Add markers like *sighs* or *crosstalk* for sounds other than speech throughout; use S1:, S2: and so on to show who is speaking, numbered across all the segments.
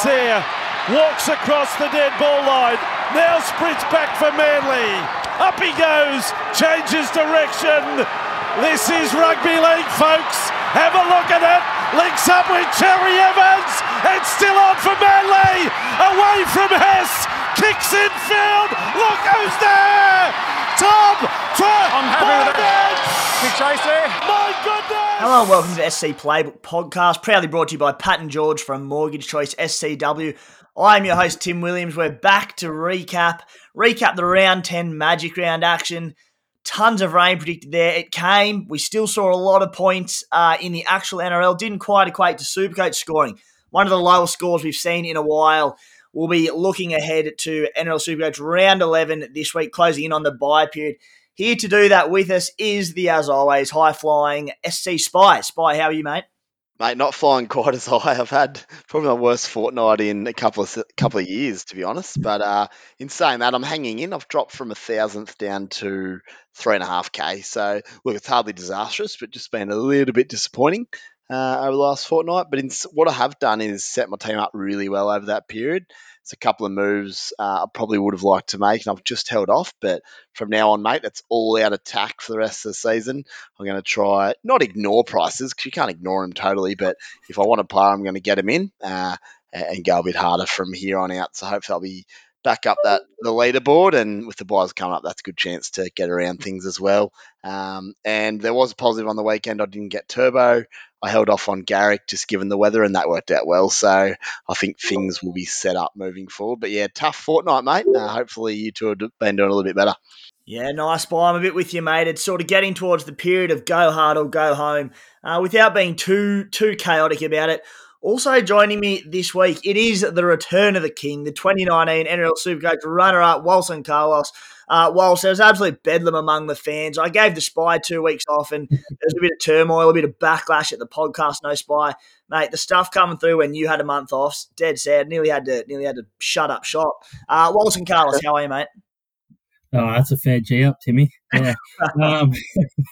S1: there, walks across the dead ball line, now sprints back for Manly. Up he goes, changes direction. This is rugby league, folks. Have a look at it. Links up with Cherry Evans. It's still on for Manly. Away from Hess. Kicks in field. Look who's there. Tom
S2: I'm happy with that. Big chase there.
S1: My goodness.
S3: Hello and welcome to the SC Playbook Podcast, proudly brought to you by Pat and George from Mortgage Choice SCW. I'm your host, Tim Williams. We're back to recap, recap the round 10 Magic Round action. Tons of rain predicted there. It came. We still saw a lot of points uh, in the actual NRL. Didn't quite equate to Supercoach scoring. One of the lowest scores we've seen in a while. We'll be looking ahead to NRL Supercoach round 11 this week, closing in on the bye period. Here to do that with us is the, as always, high flying SC Spy. Spy, how are you, mate?
S4: Mate, not flying quite as high. I've had probably my worst fortnight in a couple of couple of years, to be honest. But uh, in saying that, I'm hanging in. I've dropped from a thousandth down to three and a half k. So look, it's hardly disastrous, but just been a little bit disappointing uh, over the last fortnight. But in, what I have done is set my team up really well over that period. It's a couple of moves uh, I probably would have liked to make, and I've just held off. But from now on, mate, that's all out attack for the rest of the season. I'm going to try not ignore prices because you can't ignore them totally, but if I want a player, I'm going to get them in uh, and go a bit harder from here on out. So hopefully, I'll be back up that the leaderboard, and with the byes coming up, that's a good chance to get around things as well. Um, and there was a positive on the weekend. I didn't get turbo. I held off on Garrick just given the weather, and that worked out well. So I think things will be set up moving forward. But yeah, tough fortnight, mate. Uh, hopefully, you two have been doing a little bit better.
S3: Yeah, nice buy. I'm a bit with you, mate. It's sort of getting towards the period of go hard or go home, uh, without being too too chaotic about it. Also joining me this week, it is the return of the king, the 2019 NRL Supercoach runner-up, Walson Carlos. Uh, whilst there was absolute bedlam among the fans, I gave the Spy two weeks off, and *laughs* there was a bit of turmoil, a bit of backlash at the podcast. No Spy, mate. The stuff coming through when you had a month off, dead sad. Nearly had to, nearly had to shut up shop. Uh, Walson Carlos, how are you, mate?
S5: Oh, that's a fair G up, Timmy. Yeah. *laughs* um,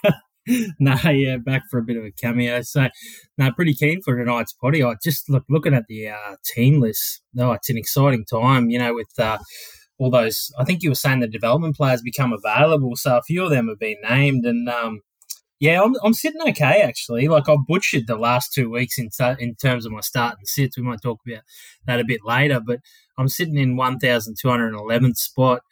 S5: *laughs* *laughs* no, yeah, back for a bit of a cameo. So, no, pretty keen for tonight's potty. I just look looking at the uh, team list. Oh, it's an exciting time, you know, with uh, all those. I think you were saying the development players become available, so a few of them have been named, and um, yeah, I'm, I'm sitting okay actually. Like I've butchered the last two weeks in in terms of my start and sits. We might talk about that a bit later, but I'm sitting in 1,211th spot.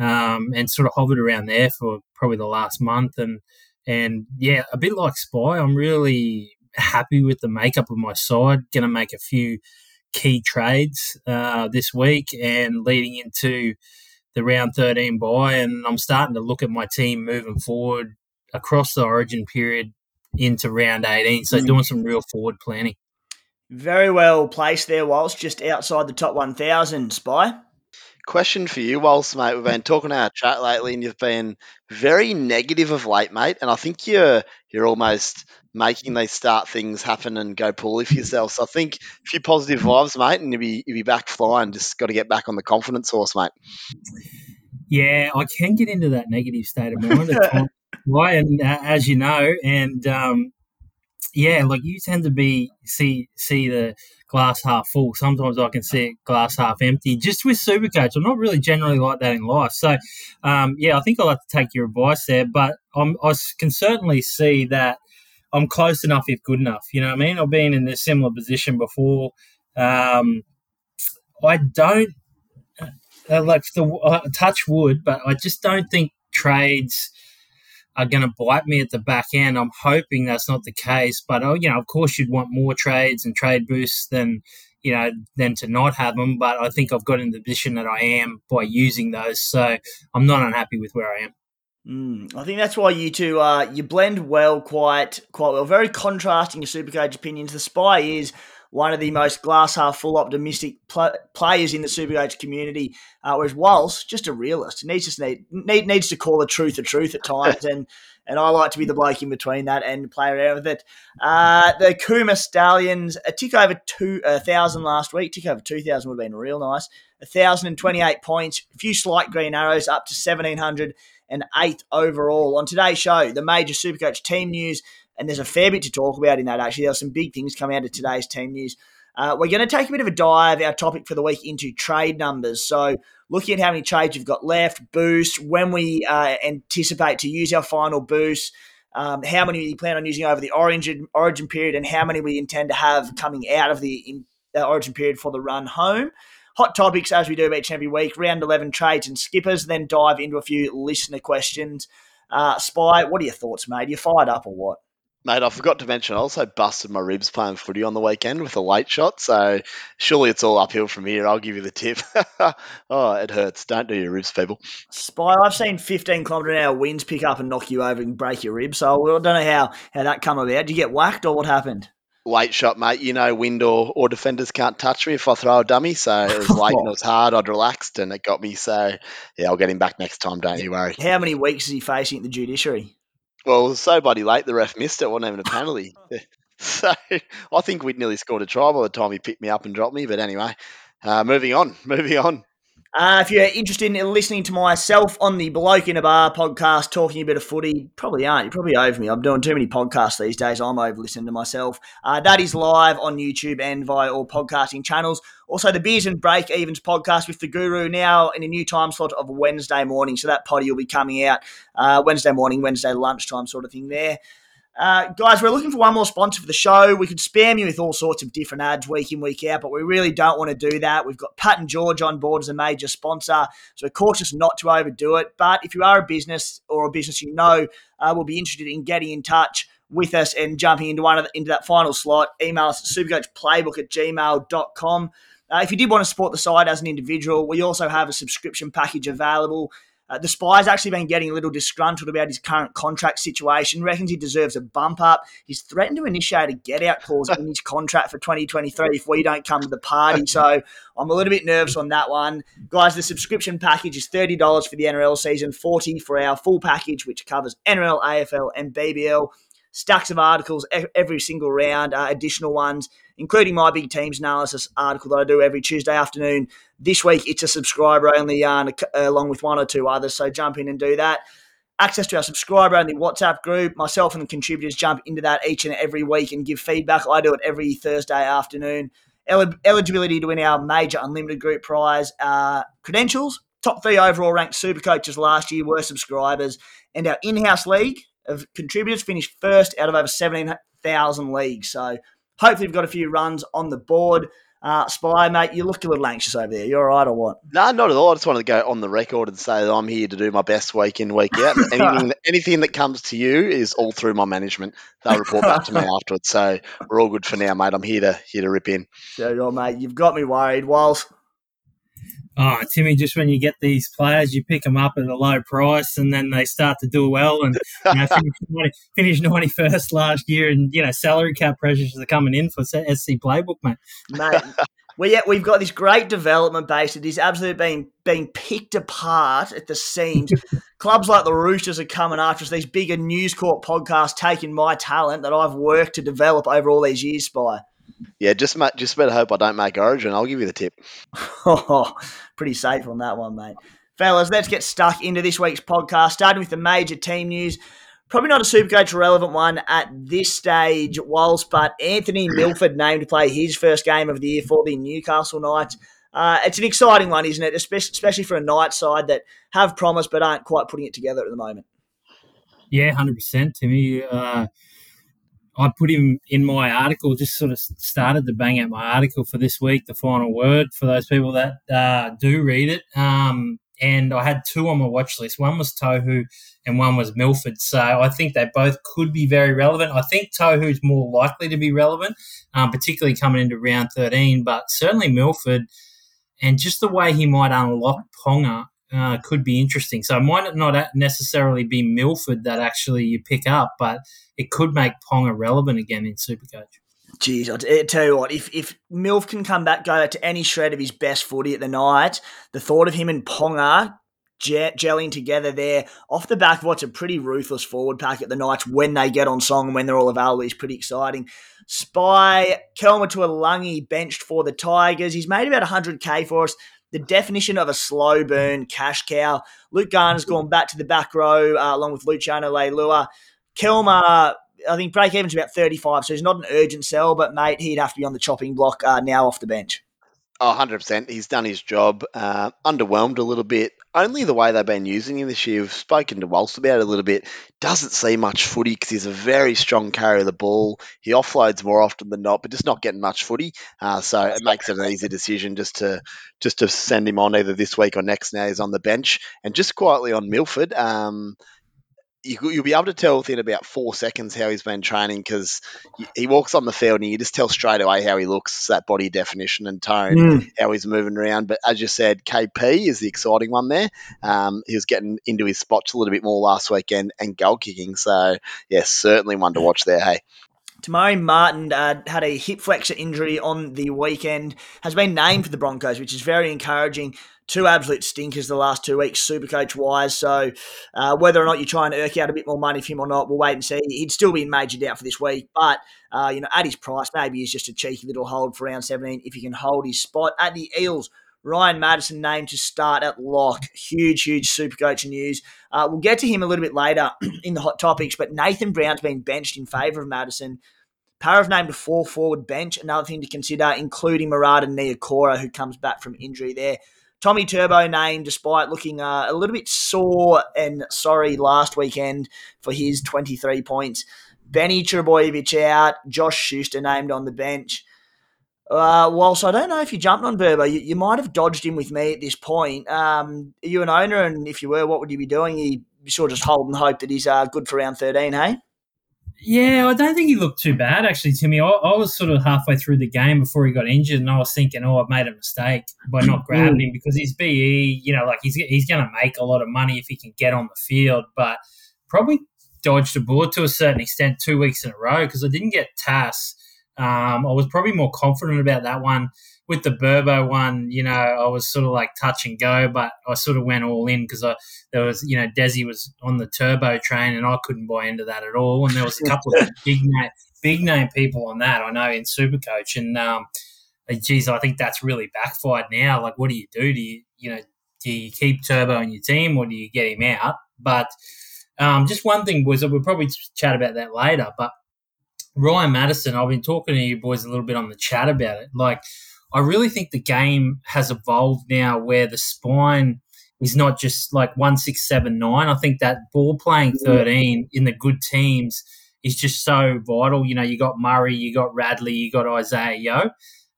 S5: Um, and sort of hovered around there for probably the last month, and and yeah, a bit like Spy, I'm really happy with the makeup of my side. Going to make a few key trades uh, this week and leading into the round 13 bye. And I'm starting to look at my team moving forward across the origin period into round 18. So, mm. doing some real forward planning.
S3: Very well placed there, whilst just outside the top 1,000, Spy
S4: question for you, whilst mate, we've been talking our chat lately, and you've been very negative of late, mate. And I think you're you're almost making these start things happen and go poorly for yourself. So I think a few positive vibes, mate, and you'll be you'll be back flying. Just got to get back on the confidence horse, mate.
S5: Yeah, I can get into that negative state of mind. Why, *laughs* *laughs* and uh, as you know, and um, yeah, like you tend to be see see the glass half full. Sometimes I can see it glass half empty. Just with Supercoach, I'm not really generally like that in life. So, um, yeah, I think I'll have to take your advice there. But I'm, I can certainly see that I'm close enough if good enough. You know what I mean? I've been in a similar position before. Um, I don't uh, like the uh, touch wood, but I just don't think trades are going to bite me at the back end. I'm hoping that's not the case, but oh, you know, of course, you'd want more trades and trade boosts than you know than to not have them. But I think I've got in the position that I am by using those, so I'm not unhappy with where I am.
S3: Mm, I think that's why you two uh, you blend well, quite quite well. Very contrasting your Supercoach opinions. The Spy is one of the most glass half full optimistic pl- players in the Supercoach community. Uh, whereas Walsh, just a realist, needs just need, need, needs to call the truth the truth at times, and and I like to be the bloke in between that and play around with it. Uh, the Cooma Stallions a tick over two thousand last week, tick over two thousand would have been real nice. Thousand and twenty eight points, a few slight green arrows up to seventeen hundred and eighth overall. On today's show, the major Supercoach team news and there's a fair bit to talk about in that. Actually, there are some big things coming out of today's team news. Uh, we're going to take a bit of a dive, our topic for the week, into trade numbers. So, looking at how many trades you've got left, boost, when we uh, anticipate to use our final boost, um, how many you plan on using over the origin, origin period, and how many we intend to have coming out of the in, uh, origin period for the run home. Hot topics as we do each and every week, round 11 trades and skippers, then dive into a few listener questions. Uh, Spy, what are your thoughts, mate? You fired up or what?
S4: Mate, I forgot to mention, I also busted my ribs playing footy on the weekend with a late shot, so surely it's all uphill from here. I'll give you the tip. *laughs* oh, it hurts. Don't do your ribs, people.
S3: Spy, I've seen 15 kilometre an hour winds pick up and knock you over and break your ribs, so I don't know how, how that come about. Did you get whacked or what happened?
S4: Late shot, mate. You know, wind or, or defenders can't touch me if I throw a dummy, so it was late and it was *laughs* hard. I'd relaxed and it got me, so yeah, I'll get him back next time, don't you worry.
S3: How many weeks is he facing at the judiciary?
S4: Well, it was so bloody late, the ref missed it. It wasn't even a penalty. *laughs* *laughs* so I think we'd nearly scored a try by the time he picked me up and dropped me. But anyway, uh, moving on, *laughs* moving on.
S3: Uh, if you're interested in listening to myself on the Bloke in a Bar podcast talking a bit of footy, probably aren't. You're probably over me. I'm doing too many podcasts these days. I'm over listening to myself. Uh, that is live on YouTube and via all podcasting channels. Also, the Beers and Break Evens podcast with the Guru now in a new time slot of Wednesday morning. So that potty will be coming out uh, Wednesday morning, Wednesday lunchtime sort of thing there. Uh, guys, we're looking for one more sponsor for the show. We could spam you with all sorts of different ads week in, week out, but we really don't want to do that. We've got Pat and George on board as a major sponsor, so we're cautious not to overdo it. But if you are a business or a business you know uh, will be interested in getting in touch with us and jumping into one the, into that final slot, email us at supercoachplaybook at gmail.com. Uh, if you did want to support the site as an individual, we also have a subscription package available. Uh, the Spy's actually been getting a little disgruntled about his current contract situation. Reckons he deserves a bump up. He's threatened to initiate a get out clause in his contract for 2023 if we don't come to the party. So I'm a little bit nervous on that one. Guys, the subscription package is $30 for the NRL season, 40 for our full package, which covers NRL, AFL, and BBL. Stacks of articles every single round, uh, additional ones including my big teams analysis article that I do every Tuesday afternoon. This week, it's a subscriber only yarn along with one or two others. So jump in and do that. Access to our subscriber only WhatsApp group. Myself and the contributors jump into that each and every week and give feedback. I do it every Thursday afternoon. eligibility to win our major unlimited group prize. Uh, credentials. Top three overall ranked super coaches last year were subscribers. And our in house league of contributors finished first out of over 17,000 leagues. So Hopefully, we've got a few runs on the board. Uh, Spy, mate, you look a little anxious over there. You're all right or what?
S4: No, not at all. I just wanted to go on the record and say that I'm here to do my best week in, week out. *laughs* anything, anything that comes to you is all through my management. They'll report back to me *laughs* afterwards. So we're all good for now, mate. I'm here to here to rip in.
S3: So, mate, you've got me worried. Whilst
S5: Oh, Timmy, just when you get these players, you pick them up at a low price and then they start to do well and you know, finish, *laughs* 90, 91st last year and, you know, salary cap pressures are coming in for SC Playbook, mate.
S3: Mate, we, we've got this great development base that is absolutely being, being picked apart at the seams. *laughs* Clubs like the Roosters are coming after us, these bigger News Corp podcasts taking my talent that I've worked to develop over all these years, Spy.
S4: Yeah, just just better hope I don't make Origin. I'll give you the tip.
S3: Oh, *laughs* pretty safe on that one, mate. Fellas, let's get stuck into this week's podcast, starting with the major team news. Probably not a super Supercoach relevant one at this stage, whilst, but Anthony *clears throat* Milford named to play his first game of the year for the Newcastle Knights. Uh, it's an exciting one, isn't it? Especially for a Knight side that have promised but aren't quite putting it together at the moment.
S5: Yeah, 100%, Timmy. Uh, I put him in my article, just sort of started to bang out my article for this week, the final word for those people that uh, do read it. Um, and I had two on my watch list. One was Tohu and one was Milford. So I think they both could be very relevant. I think Tohu is more likely to be relevant, um, particularly coming into round 13, but certainly Milford and just the way he might unlock Ponga uh, could be interesting. So it might not necessarily be Milford that actually you pick up, but it could make Ponga relevant again in Supercoach.
S3: Jeez, I tell you what, if if Milf can come back, go to any shred of his best footy at the night, the thought of him and Ponga gelling together there off the back of what's a pretty ruthless forward pack at the Knights when they get on song and when they're all available is pretty exciting. Spy, Kelma Tuilagi benched for the Tigers. He's made about 100k for us the definition of a slow burn cash cow. Luke Garner's gone back to the back row uh, along with Luciano Leilua. Kelma I think break even's about 35, so he's not an urgent sell, but mate, he'd have to be on the chopping block uh, now off the bench.
S4: Oh, 100%. He's done his job. Uh, underwhelmed a little bit. Only the way they've been using him this year. We've spoken to Walsh about it a little bit. Doesn't see much footy because he's a very strong carrier of the ball. He offloads more often than not, but just not getting much footy. Uh, so it makes it an easy decision just to just to send him on either this week or next. Now he's on the bench and just quietly on Milford. Um, you, will be able to tell within about four seconds how he's been training because he walks on the field and you just tell straight away how he looks, that body definition and tone, mm. how he's moving around. But as you said, KP is the exciting one there. Um, he was getting into his spots a little bit more last weekend and goal kicking. So, yes, yeah, certainly one to watch there, hey.
S3: Te Maire Martin uh, had a hip flexor injury on the weekend, has been named for the Broncos, which is very encouraging two absolute stinkers the last two weeks, Supercoach wise. So uh, whether or not you try and irk out a bit more money for him or not, we'll wait and see. He'd still be in major doubt for this week, but uh, you know at his price, maybe he's just a cheeky little hold for round 17 if he can hold his spot at the Eels. Ryan Matterson named to start at lock. Huge, huge Supercoach news. Uh, we'll get to him a little bit later *clears throat* in the hot topics, but Nathan Brown's been benched in favour of Matterson. Parra named a four forward bench, another thing to consider, including Marata Niukore, who comes back from injury there. Tommy Turbo named despite looking uh, a little bit sore and sorry last weekend for his 23 points. Benny Trbojevic out, Josh Schuster named on the bench. Uh, whilst I don't know if you jumped on Burbo, you, you, might have dodged him with me at this point. Um, are you an owner? And if you were, what would you be doing? You sort of just hold and hope that he's uh, good for round 13, hey?
S5: Yeah, I don't think he looked too bad actually, Timmy. I, I, was sort of halfway through the game before he got injured, and I was thinking, oh, I've made a mistake by not *clears throat* grabbing him because his BE, you know, like he's he's going to make a lot of money if he can get on the field, but probably dodged a bullet to a certain extent two weeks in a row because I didn't get TAS. Um, I was probably more confident about that one with the Burbo one, you know, I was sort of like touch and go, but I sort of went all in because I there was, you know, Desi was on the turbo train and I couldn't buy into that at all. And there was a couple of *laughs* big name, big name people on that I know in Supercoach, and um, geez, I think that's really backfired now. Like, what do you do? Do you, you know, do you keep Turbo in your team or do you get him out? But um, just one thing, boys, we'll probably chat about that later. But Ryan Matterson, I've been talking to you boys a little bit on the chat about it. Like, I really think the game has evolved now where the spine is not just like one, six, seven, nine. I think that ball playing 13 in the good teams is just so vital. You know, you got Murray, you got Radley, you got Isaiah Yeo.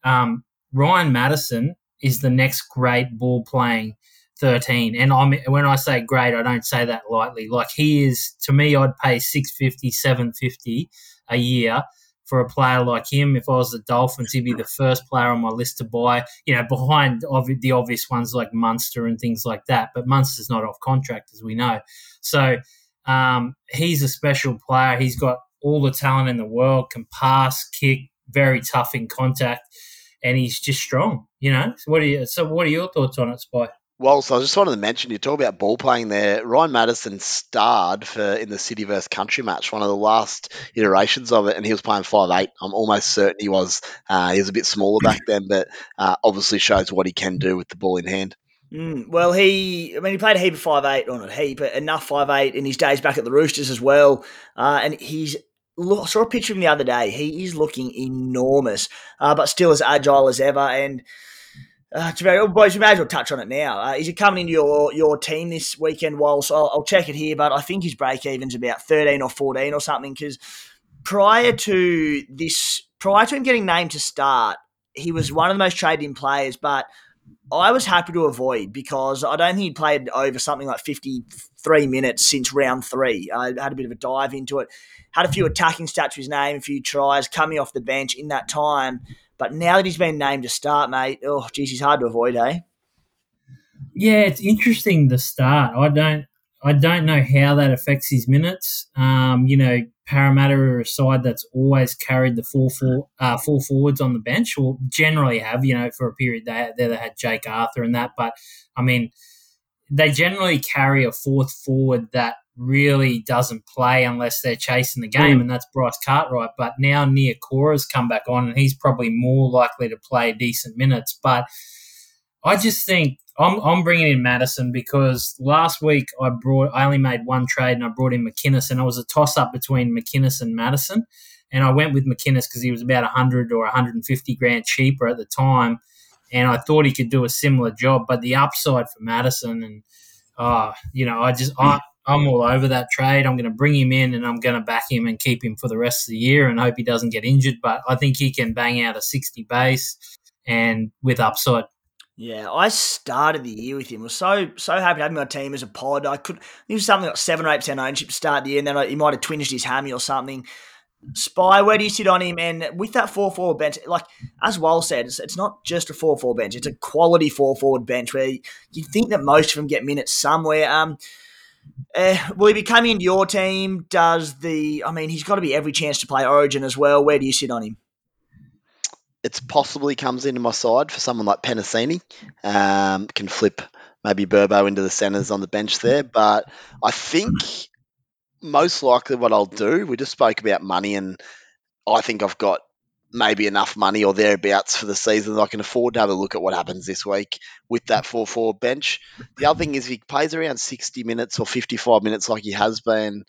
S5: Um, Ryan Matterson is the next great ball playing 13. And I'm, when I say great, I don't say that lightly. Like he is, to me, I'd pay 650, 750 a year for a player like him. If I was the Dolphins, he'd be the first player on my list to buy. You know, behind the obvious ones like Munster and things like that. But Munster's not off contract, as we know. So um, he's a special player. He's got all the talent in the world. Can pass, kick, very tough in contact, and he's just strong. You know. So what are you? So what are your thoughts on it, Spy?
S4: Well, so I just wanted to mention you talk about ball playing there. Ryan Matterson starred for in the City versus Country match, one of the last iterations of it, and he was playing five eight. I'm almost certain he was. Uh, he was a bit smaller back then, but uh, obviously shows what he can do with the ball in hand.
S3: Mm, well, he, I mean, he played a heap of five eight, or not a heap, but enough five eight in his days back at the Roosters as well. Uh, and he's I saw a picture of him the other day. He is looking enormous, uh, but still as agile as ever. And uh, it's very, oh, boys, we may as well touch on it now. Uh, is he coming into your, your team this weekend? Whilst I'll, I'll check it here, but I think his break even's about 13 or 14 or something. Because prior to this, prior to him getting named to start, he was one of the most traded in players, but I was happy to avoid because I don't think he'd played over something like 53 minutes since round three. I had a bit of a dive into it. Had a few attacking stats to his name, a few tries coming off the bench in that time. But now that he's been named to start, mate, oh, geez, he's hard to avoid, eh?
S5: Yeah, it's interesting the start. I don't, I don't know how that affects his minutes. Um, you know, Parramatta are a side that's always carried the full four, uh, full forwards on the bench, or generally have. You know, for a period they they had Jake Arthur and that, but I mean, they generally carry a fourth forward that really doesn't play unless they're chasing the game, mm. and that's Bryce Cartwright. But now Niukore's come back on, and he's probably more likely to play decent minutes. But I just think I'm, I'm bringing in Matterson because last week I brought I only made one trade and I brought in McInnes and it was a toss up between McInnes and Matterson and I went with McInnes because he was about 100 or 150 grand cheaper at the time and I thought he could do a similar job but the upside for Matterson and uh, you know I just I, I'm all over that trade. I'm going to bring him in and I'm going to back him and keep him for the rest of the year and hope he doesn't get injured. But I think he can bang out a 60 base and with upside.
S3: Yeah, I started the year with him. I was so so happy to have my team as a pod. I could he was something like seven or eight percent ownership to start the year, and then he might have twinged his hammy or something. Spy, where do you sit on him? And with that four forward bench, like as well said, it's, it's not just a four forward bench; it's a quality four forward bench where you think that most of them get minutes somewhere. Um, uh, will he be coming into your team? Does the? I mean, he's got to be every chance to play Origin as well. Where do you sit on him?
S4: It's possibly comes into my side for someone like Penisini. Um, can flip maybe Burbo into the centres on the bench there, but I think most likely what I'll do. We just spoke about money, and I think I've got maybe enough money or thereabouts for the season I can afford to have a look at what happens this week with that 4 4 bench. The other thing is, if he plays around 60 minutes or 55 minutes like he has been,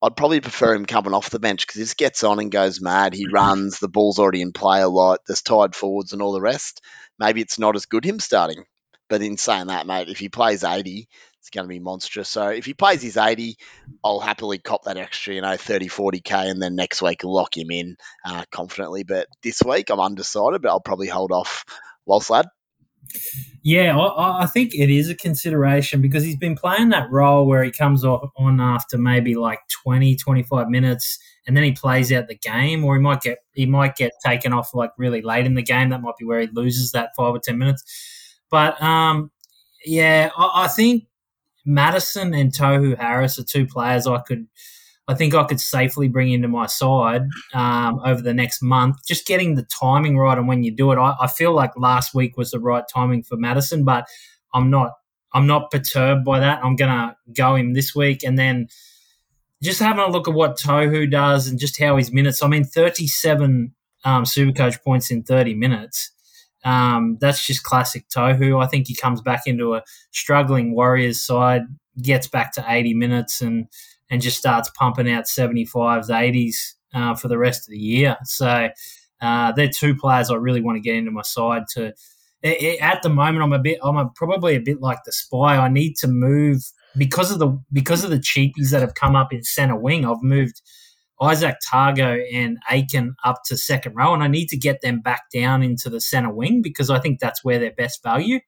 S4: I'd probably prefer him coming off the bench because this gets on and goes mad. He runs, the ball's already in play a lot, there's tied forwards and all the rest. Maybe it's not as good him starting. But in saying that, mate, if he plays 80, it's going to be monstrous. So if he plays his 80, I'll happily cop that extra, you know, 30, 40K, and then next week lock him in uh, confidently. But this week, I'm undecided, but I'll probably hold off whilst lad.
S5: Yeah, I, I, think it is a consideration because he's been playing that role where he comes on after maybe like 20, 25 minutes and then he plays out the game or he might get he might get taken off like really late in the game. That might be where he loses that five or 10 minutes. But um, yeah, I, I think Matterson and Tohu Harris are two players I could, I think I could safely bring into my side um, over the next month. Just getting the timing right and when you do it, I, I, feel like last week was the right timing for Matterson, but I'm not. I'm not perturbed by that. I'm gonna go him this week, and then just having a look at what Tohu does and just how his minutes. I mean, 37 um, Supercoach points in 30 minutes. Um, that's just classic Tohu. I think he comes back into a struggling Warriors side, gets back to 80 minutes, and and just starts pumping out 75s, 80s uh, for the rest of the year. So uh, they're two players I really want to get into my side. To it, it, at the moment, I'm a bit, I'm a, probably a bit like the spy. I need to move because of the because of the cheapies that have come up in centre wing. I've moved Izack Tago and Aitken up to second row, and I need to get them back down into the centre wing because I think that's where they're best value.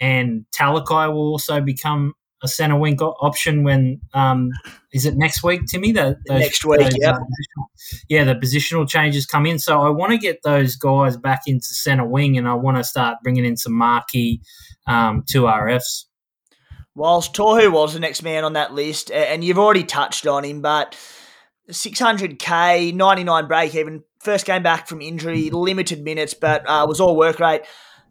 S5: And Talakai will also become a centre wing option when um, is it next week, Timmy? That
S3: next week, those, yeah, uh,
S5: yeah, the positional changes come in. So I want to get those guys back into centre wing, and I want to start bringing in some marquee um, two RFs.
S3: Whilst Tohu was the next man on that list, and you've already touched on him, but 600k, 99 break even. First game back from injury, limited minutes, but uh, was all work rate.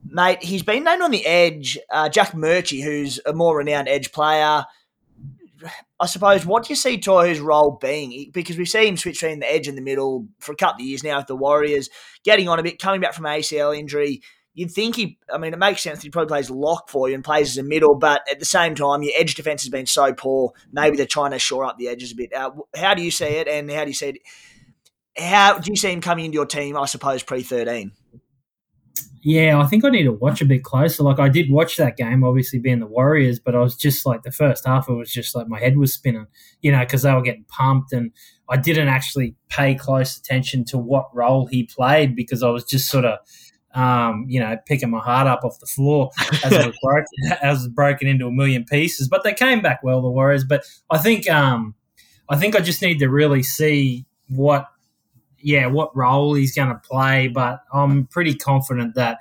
S3: Mate, he's been named on the edge. Uh, Jack Murchie, who's a more renowned edge player. I suppose, what do you see Tohu's role being? Because we've seen him switch between the edge and the middle for a couple of years now with the Warriors, getting on a bit, coming back from ACL injury you'd think he, I mean, it makes sense he probably plays lock for you and plays as a middle, but at the same time, your edge defense has been so poor. Maybe they're trying to shore up the edges a bit. Uh, how do you see it, and how do you see it? How do you see him coming into your team? I suppose pre thirteen.
S5: Yeah, I think I need to watch a bit closer. Like I did watch that game, obviously being the Warriors, but I was just like the first half. It was just like my head was spinning, you know, because they were getting pumped, and I didn't actually pay close attention to what role he played because I was just sort of um, you know, picking my heart up off the floor as it was *laughs* broken, *laughs* as was broken into a million pieces. But they came back well, the Warriors. But I think, um, I think I just need to really see what, yeah, what role he's going to play. But I'm pretty confident that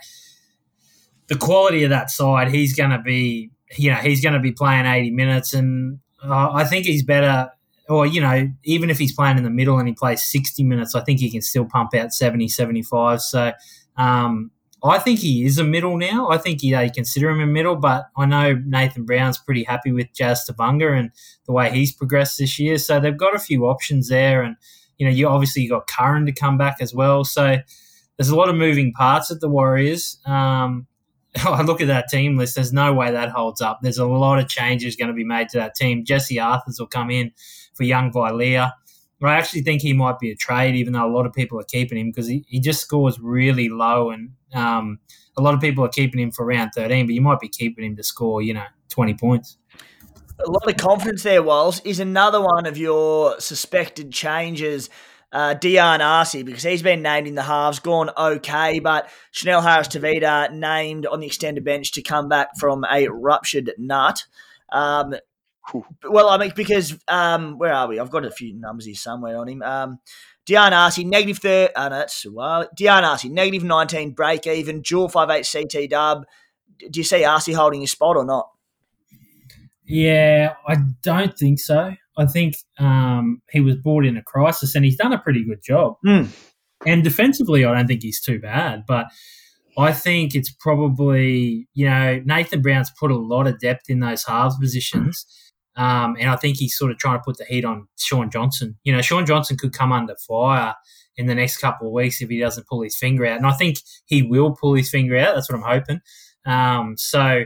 S5: the quality of that side, he's going to be, you know, he's going to be playing 80 minutes, and uh, I think he's better. Or, you know, even if he's playing in the middle and he plays 60 minutes, I think he can still pump out 70, 75. So um, I think he is a middle now. I think they consider him a middle, but I know Nathan Brown's pretty happy with Jazz Tevaga and the way he's progressed this year. So they've got a few options there, and you know, you obviously you got Curran to come back as well. So there's a lot of moving parts at the Warriors. Um, *laughs* I look at that team list. There's no way that holds up. There's a lot of changes going to be made to that team. Jesse Arthars will come in for young Vailea. I actually think he might be a trade, even though a lot of people are keeping him because he, he just scores really low, and um, a lot of people are keeping him for round 13. But you might be keeping him to score, you know, 20 points.
S3: A lot of confidence there, Walls. Is another one of your suspected changes uh, Dion Arcee because he's been named in the halves, gone okay, but Chanel Harris Tavita named on the extended bench to come back from a ruptured nut. Um, *laughs* well, I mean, because um, where are we? I've got a few numbers here somewhere on him. Um, Dion Arcee, negative third. Oh, no, that's well. Negative 19, break even, dual 5'8 CT dub. Do you see Arcee holding his spot or not?
S5: Yeah, I don't think so. I think um, he was brought in a crisis and he's done a pretty good job.
S3: Mm.
S5: And defensively, I don't think he's too bad. But I think it's probably, you know, Nathan Brown's put a lot of depth in those halves positions. Um, and I think he's sort of trying to put the heat on Shaun Johnson. You know, Shaun Johnson could come under fire in the next couple of weeks if he doesn't pull his finger out. And I think he will pull his finger out. That's what I'm hoping. Um, so,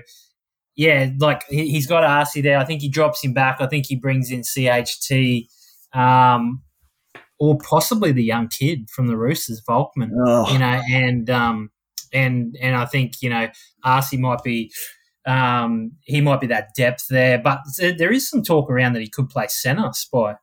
S5: yeah, like he, has got Arcee there. I think he drops him back. I think he brings in CHT um, or possibly the young kid from the Roosters, Volkman.
S3: Oh.
S5: You know, and um, and and I think you know Arcee might be um, he might be that depth there, but there is some talk around that he could play centre spot.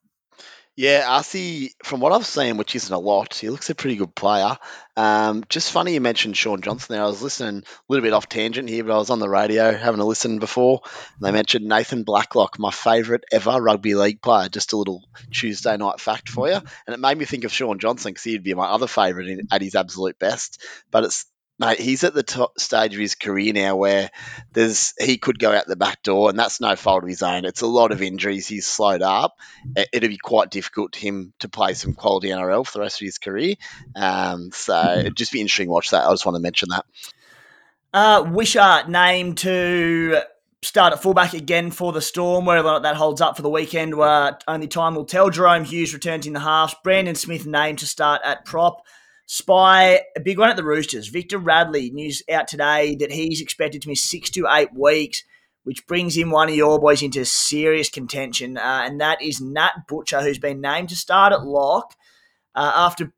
S4: Yeah, Arcee, from what I've seen, which isn't a lot, he looks a pretty good player. Um, just funny you mentioned Shaun Johnson there. I was listening a little bit off tangent here, but I was on the radio having a listen before. And they mentioned Nathan Blacklock, my favourite ever rugby league player. Just a little Tuesday night fact for you. And it made me think of Shaun Johnson because he'd be my other favourite at his absolute best. But it's mate, he's at the top stage of his career now where there's he could go out the back door, and that's no fault of his own. It's a lot of injuries. He's slowed up. It'll be quite difficult to him to play some quality NRL for the rest of his career. Um, so it'd just be interesting to watch that. I just want to mention that.
S3: Uh, Wishart named to start at fullback again for the Storm. Whether or not that holds up for the weekend, where only time will tell. Jahrome Hughes returns in the halves. Brandon Smith named to start at prop. Spy, a big one at the Roosters. Victor Radley, news out today that he's expected to miss six to eight weeks, which brings in one of your boys into serious contention, uh, and that is Nat Butcher, who's been named to start at lock uh, after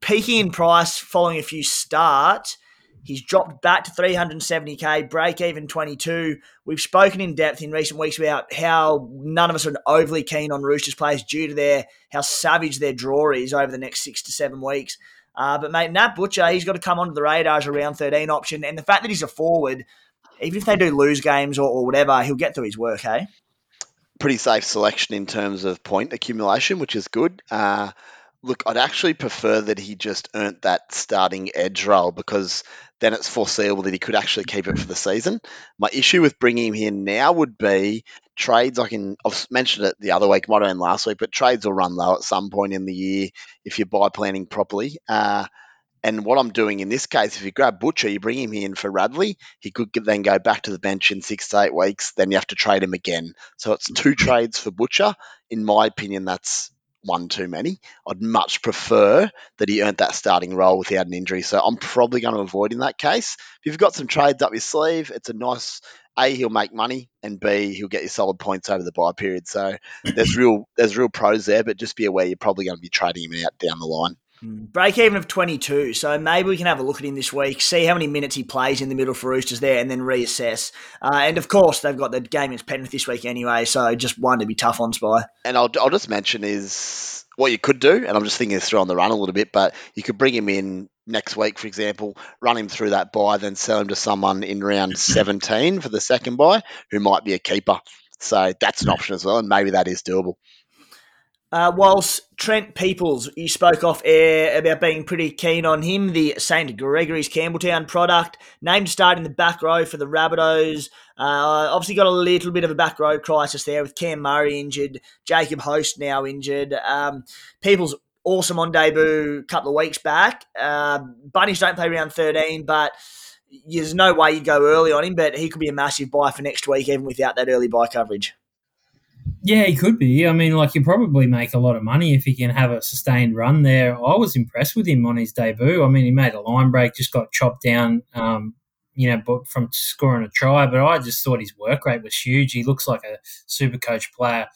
S3: peaking in price following a few starts. He's dropped back to 370k, break even 22. We've spoken in depth in recent weeks about how none of us are overly keen on Roosters players due to their how savage their draw is over the next six to seven weeks. Uh, but mate, Nat Butcher, he's got to come onto the radar as a round 13 option. And the fact that he's a forward, even if they do lose games or, or whatever, he'll get through his work, hey?
S4: Pretty safe selection in terms of point accumulation, which is good. Uh, look, I'd actually prefer that he just earned that starting edge role because then it's foreseeable that he could actually keep it for the season. My issue with bringing him here now would be trades. I can I've mentioned it the other week, might have been last week, but trades will run low at some point in the year if you're bye planning properly. Uh, and what I'm doing in this case, if you grab Butcher, you bring him in for Radley, he could then go back to the bench in six to eight weeks. Then you have to trade him again. So it's two *laughs* trades for Butcher. In my opinion, that's one too many. I'd much prefer that he earned that starting role without an injury. So I'm probably going to avoid in that case. If you've got some trades up your sleeve, it's a nice a he'll make money and b he'll get you solid points over the bye period. So there's *clears throat* real there's real pros there, but just be aware you're probably going to be trading him out down the line.
S3: Hmm. Break even of 22, so maybe we can have a look at him this week, see how many minutes he plays in the middle for Roosters there, and then reassess. Uh, and of course, they've got the game against Penrith this week anyway, so just one to be tough on Spy.
S4: And I'll, I'll just mention is what you could do, and I'm just thinking through on the run a little bit, but you could bring him in next week, for example, run him through that bye, then sell him to someone in round *clears throat* 17 for the second bye who might be a keeper. So that's an option as well, and maybe that is doable.
S3: Uh, whilst Trent Peoples, you spoke off air about being pretty keen on him, the St. Gregory's Campbelltown product, named start in the back row for the Rabbitohs. Uh, obviously, got a little bit of a back row crisis there with Cam Murray injured, Jacob Host now injured. Um, Peoples awesome on debut a couple of weeks back. Uh, Bunnies don't play round 13, but there's no way you'd go early on him, but he could be a massive buy for next week, even without that early bye coverage.
S5: Yeah, he could be. I mean, like, you probably make a lot of money if he can have a sustained run there. I was impressed with him on his debut. I mean, he made a line break, just got chopped down um, you know, from scoring a try. But I just thought his work rate was huge. He looks like a super coach player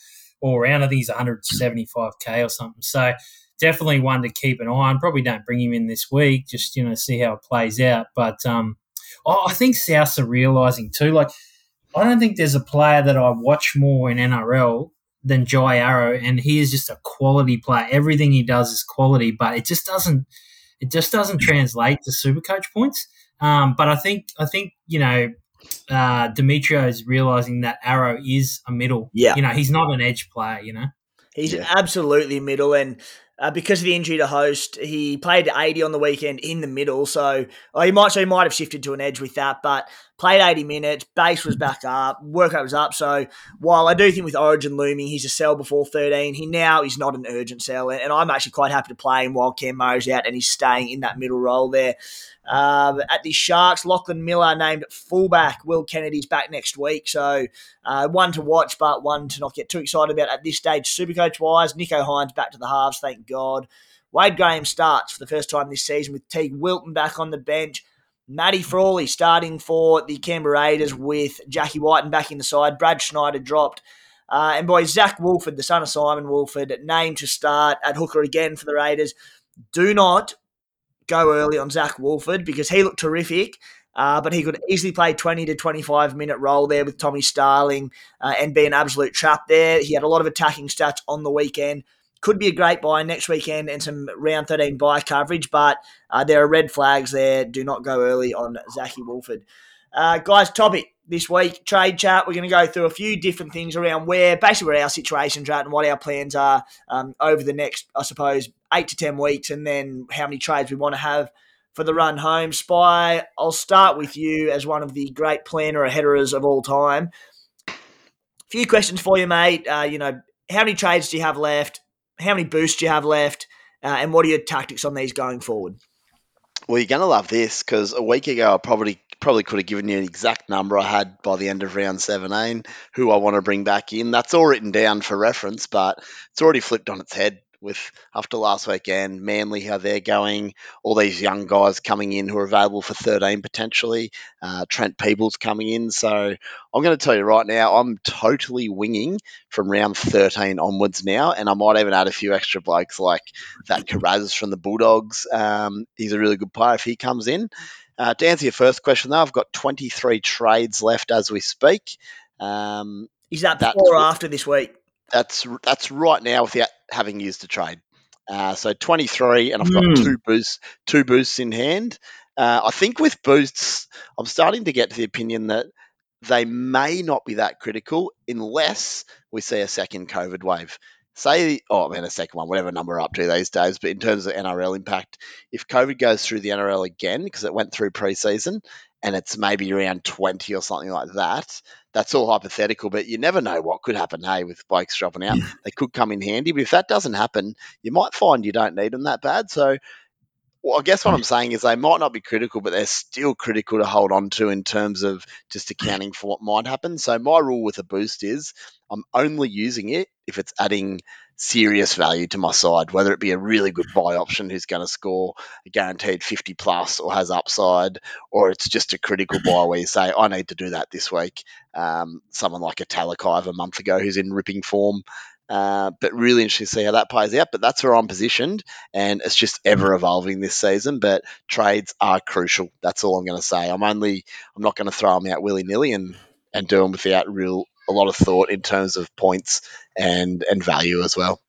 S5: all around. I think he's 175k or something. So definitely one to keep an eye on. Probably don't bring him in this week, just you know, see how it plays out. But um, I think Souths are realising too. Like, I don't think there's a player that I watch more in NRL than Jai Arrow, and he is just a quality player. Everything he does is quality, but it just doesn't. It just doesn't translate to super coach points. Um, but I think I think you know uh, Demetriou is realizing that Arrow is a middle.
S3: Yeah,
S5: you know he's not an edge player. You know,
S3: he's yeah. absolutely middle, and uh, because of the injury to host, he played 80 on the weekend in the middle. So oh, he might so he might have shifted to an edge with that, but played 80 minutes. Base was back up, workout was up. So while I do think with Origin looming, he's a sell before 13. He now is not an urgent sell, and, I'm actually quite happy to play him while Cam Murray's out and he's staying in that middle role there. Uh, at the Sharks, Lachlan Miller named fullback. Will Kennedy's back next week. So uh, one to watch, but one to not get too excited about at this stage. Supercoach wise, Nicho Hynes back to the halves, thank God. Wade Graham starts for the first time this season with Teig Wilton back on the bench. Matty Frawley starting for the Canberra Raiders with Jackie Wighton back in the side. Brad Schneider dropped. Uh, and boy, Zach Woolford, the son of Simon Woolford, named to start at hooker again for the Raiders. Do not go early on Zach Woolford because he looked terrific. Uh, but he could easily play 20 to 25 minute role there with Tommy Starling uh, and be an absolute trap there. He had a lot of attacking stats on the weekend. Could be a great buy next weekend and some round 13 bye coverage, but uh, there are red flags there. Do not go early on Zachy Woolford. Uh, guys, topic this week trade chat. We're going to go through a few different things around where basically where our situations are at and what our plans are um, over the next, I suppose, eight to ten weeks, and then how many trades we want to have for the run home. Spy, I'll start with you as one of the great planner headerers of all time. A few questions for you, mate. Uh, you know, how many trades do you have left? How many boosts you have left? Uh, and what are your tactics on these going forward?
S4: Well, you're going to love this because a week ago I probably probably could have given you an exact number I had by the end of round 17, who I want to bring back in. That's all written down for reference, but it's already flipped on its head with after last weekend, Manly, how they're going, all these young guys coming in who are available for 13 potentially, uh, Trent Peoples coming in. So I'm going to tell you right now, I'm totally winging from round 13 onwards now, and I might even add a few extra blokes like that Kiraz from the Bulldogs. Um, he's a really good player if he comes in. Uh, to answer your first question, though, I've got 23 trades left as we speak. Um,
S3: Is that before or after this week?
S4: That's that's right now without having used a trade. Uh, so 23, and I've got mm. two boosts, two boosts in hand. Uh, I think with boosts, I'm starting to get to the opinion that they may not be that critical unless we see a second COVID wave. Say, oh, I mean, a second one, whatever number we're up to these days. But in terms of NRL impact, if COVID goes through the NRL again, because it went through preseason, and it's maybe around 20 or something like that, that's all hypothetical, but you never know what could happen. Hey, with bikes dropping out, they could come in handy. But if that doesn't happen, you might find you don't need them that bad. So, well, I guess what I'm saying is they might not be critical, but they're still critical to hold on to in terms of just accounting for what might happen. So my rule with a boost is I'm only using it if it's adding serious value to my side, whether it be a really good buy option who's going to score a guaranteed 50 plus or has upside, or it's just a critical buy where you say, I need to do that this week. Um, someone like a Talakai of a month ago who's in ripping form. Uh, but really interesting to see how that plays out. But that's where I'm positioned, and it's just ever evolving this season. But trades are crucial. That's all I'm going to say. I'm only I'm not going to throw them out willy nilly and and do them without real a lot of thought in terms of points and and value as well.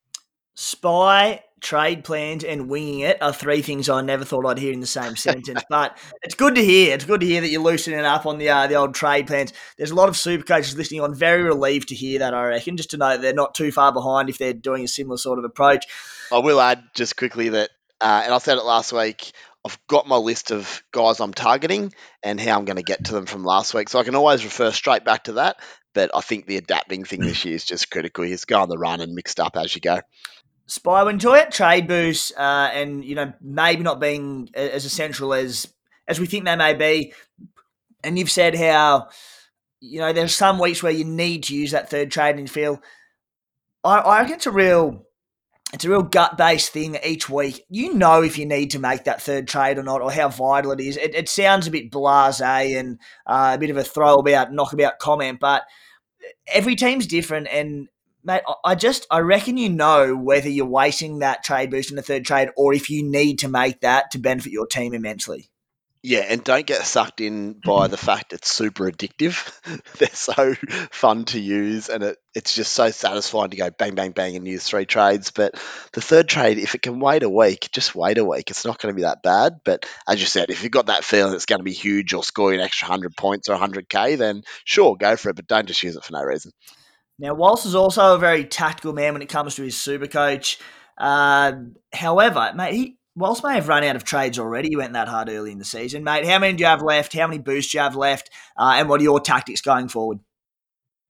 S3: Spy, trade plans, and winging it are three things I never thought I'd hear in the same *laughs* sentence. but it's good to hear. It's good to hear that you're loosening up on the uh, the old trade plans. There's a lot of super coaches listening on. Very relieved to hear that. I reckon, just to know they're not too far behind if they're doing a similar sort of approach.
S4: I will add just quickly that, uh, and I said it last week. I've got my list of guys I'm targeting and how I'm going to get to them from last week. So I can always refer straight back to that. But I think the adapting thing this year is just critical. He's go on the run and mixed up as you go.
S3: Spy enjoy it. Trade boost, uh, and you know maybe not being as essential as as we think they may be. And you've said how you know there's some weeks where you need to use that third trade and feel. I, I reckon it's a real it's a real gut based thing each week. You know if you need to make that third trade or not, or how vital it is. It, it sounds a bit blase and uh, a bit of a throwabout, knockabout comment, but every team's different. And mate, I just I reckon you know whether you're wasting that trade boost in the third trade or if you need to make that to benefit your team immensely.
S4: Yeah, and don't get sucked in by the fact it's super addictive. *laughs* They're so fun to use, and it, it's just so satisfying to go bang, bang, bang and use three trades. But the third trade, if it can wait a week, just wait a week. It's not going to be that bad. But as you said, if you've got that feeling it's going to be huge or score you an extra 100 points or 100k, then sure, go for it, but don't just use it for no reason.
S3: Now, Walsh is also a very tactical man when it comes to his super coach. Uh, however, mate, he, Walsh may have run out of trades already. you went that hard early in the season, mate. How many do you have left? How many boosts do you have left? Uh, and what are your tactics going forward?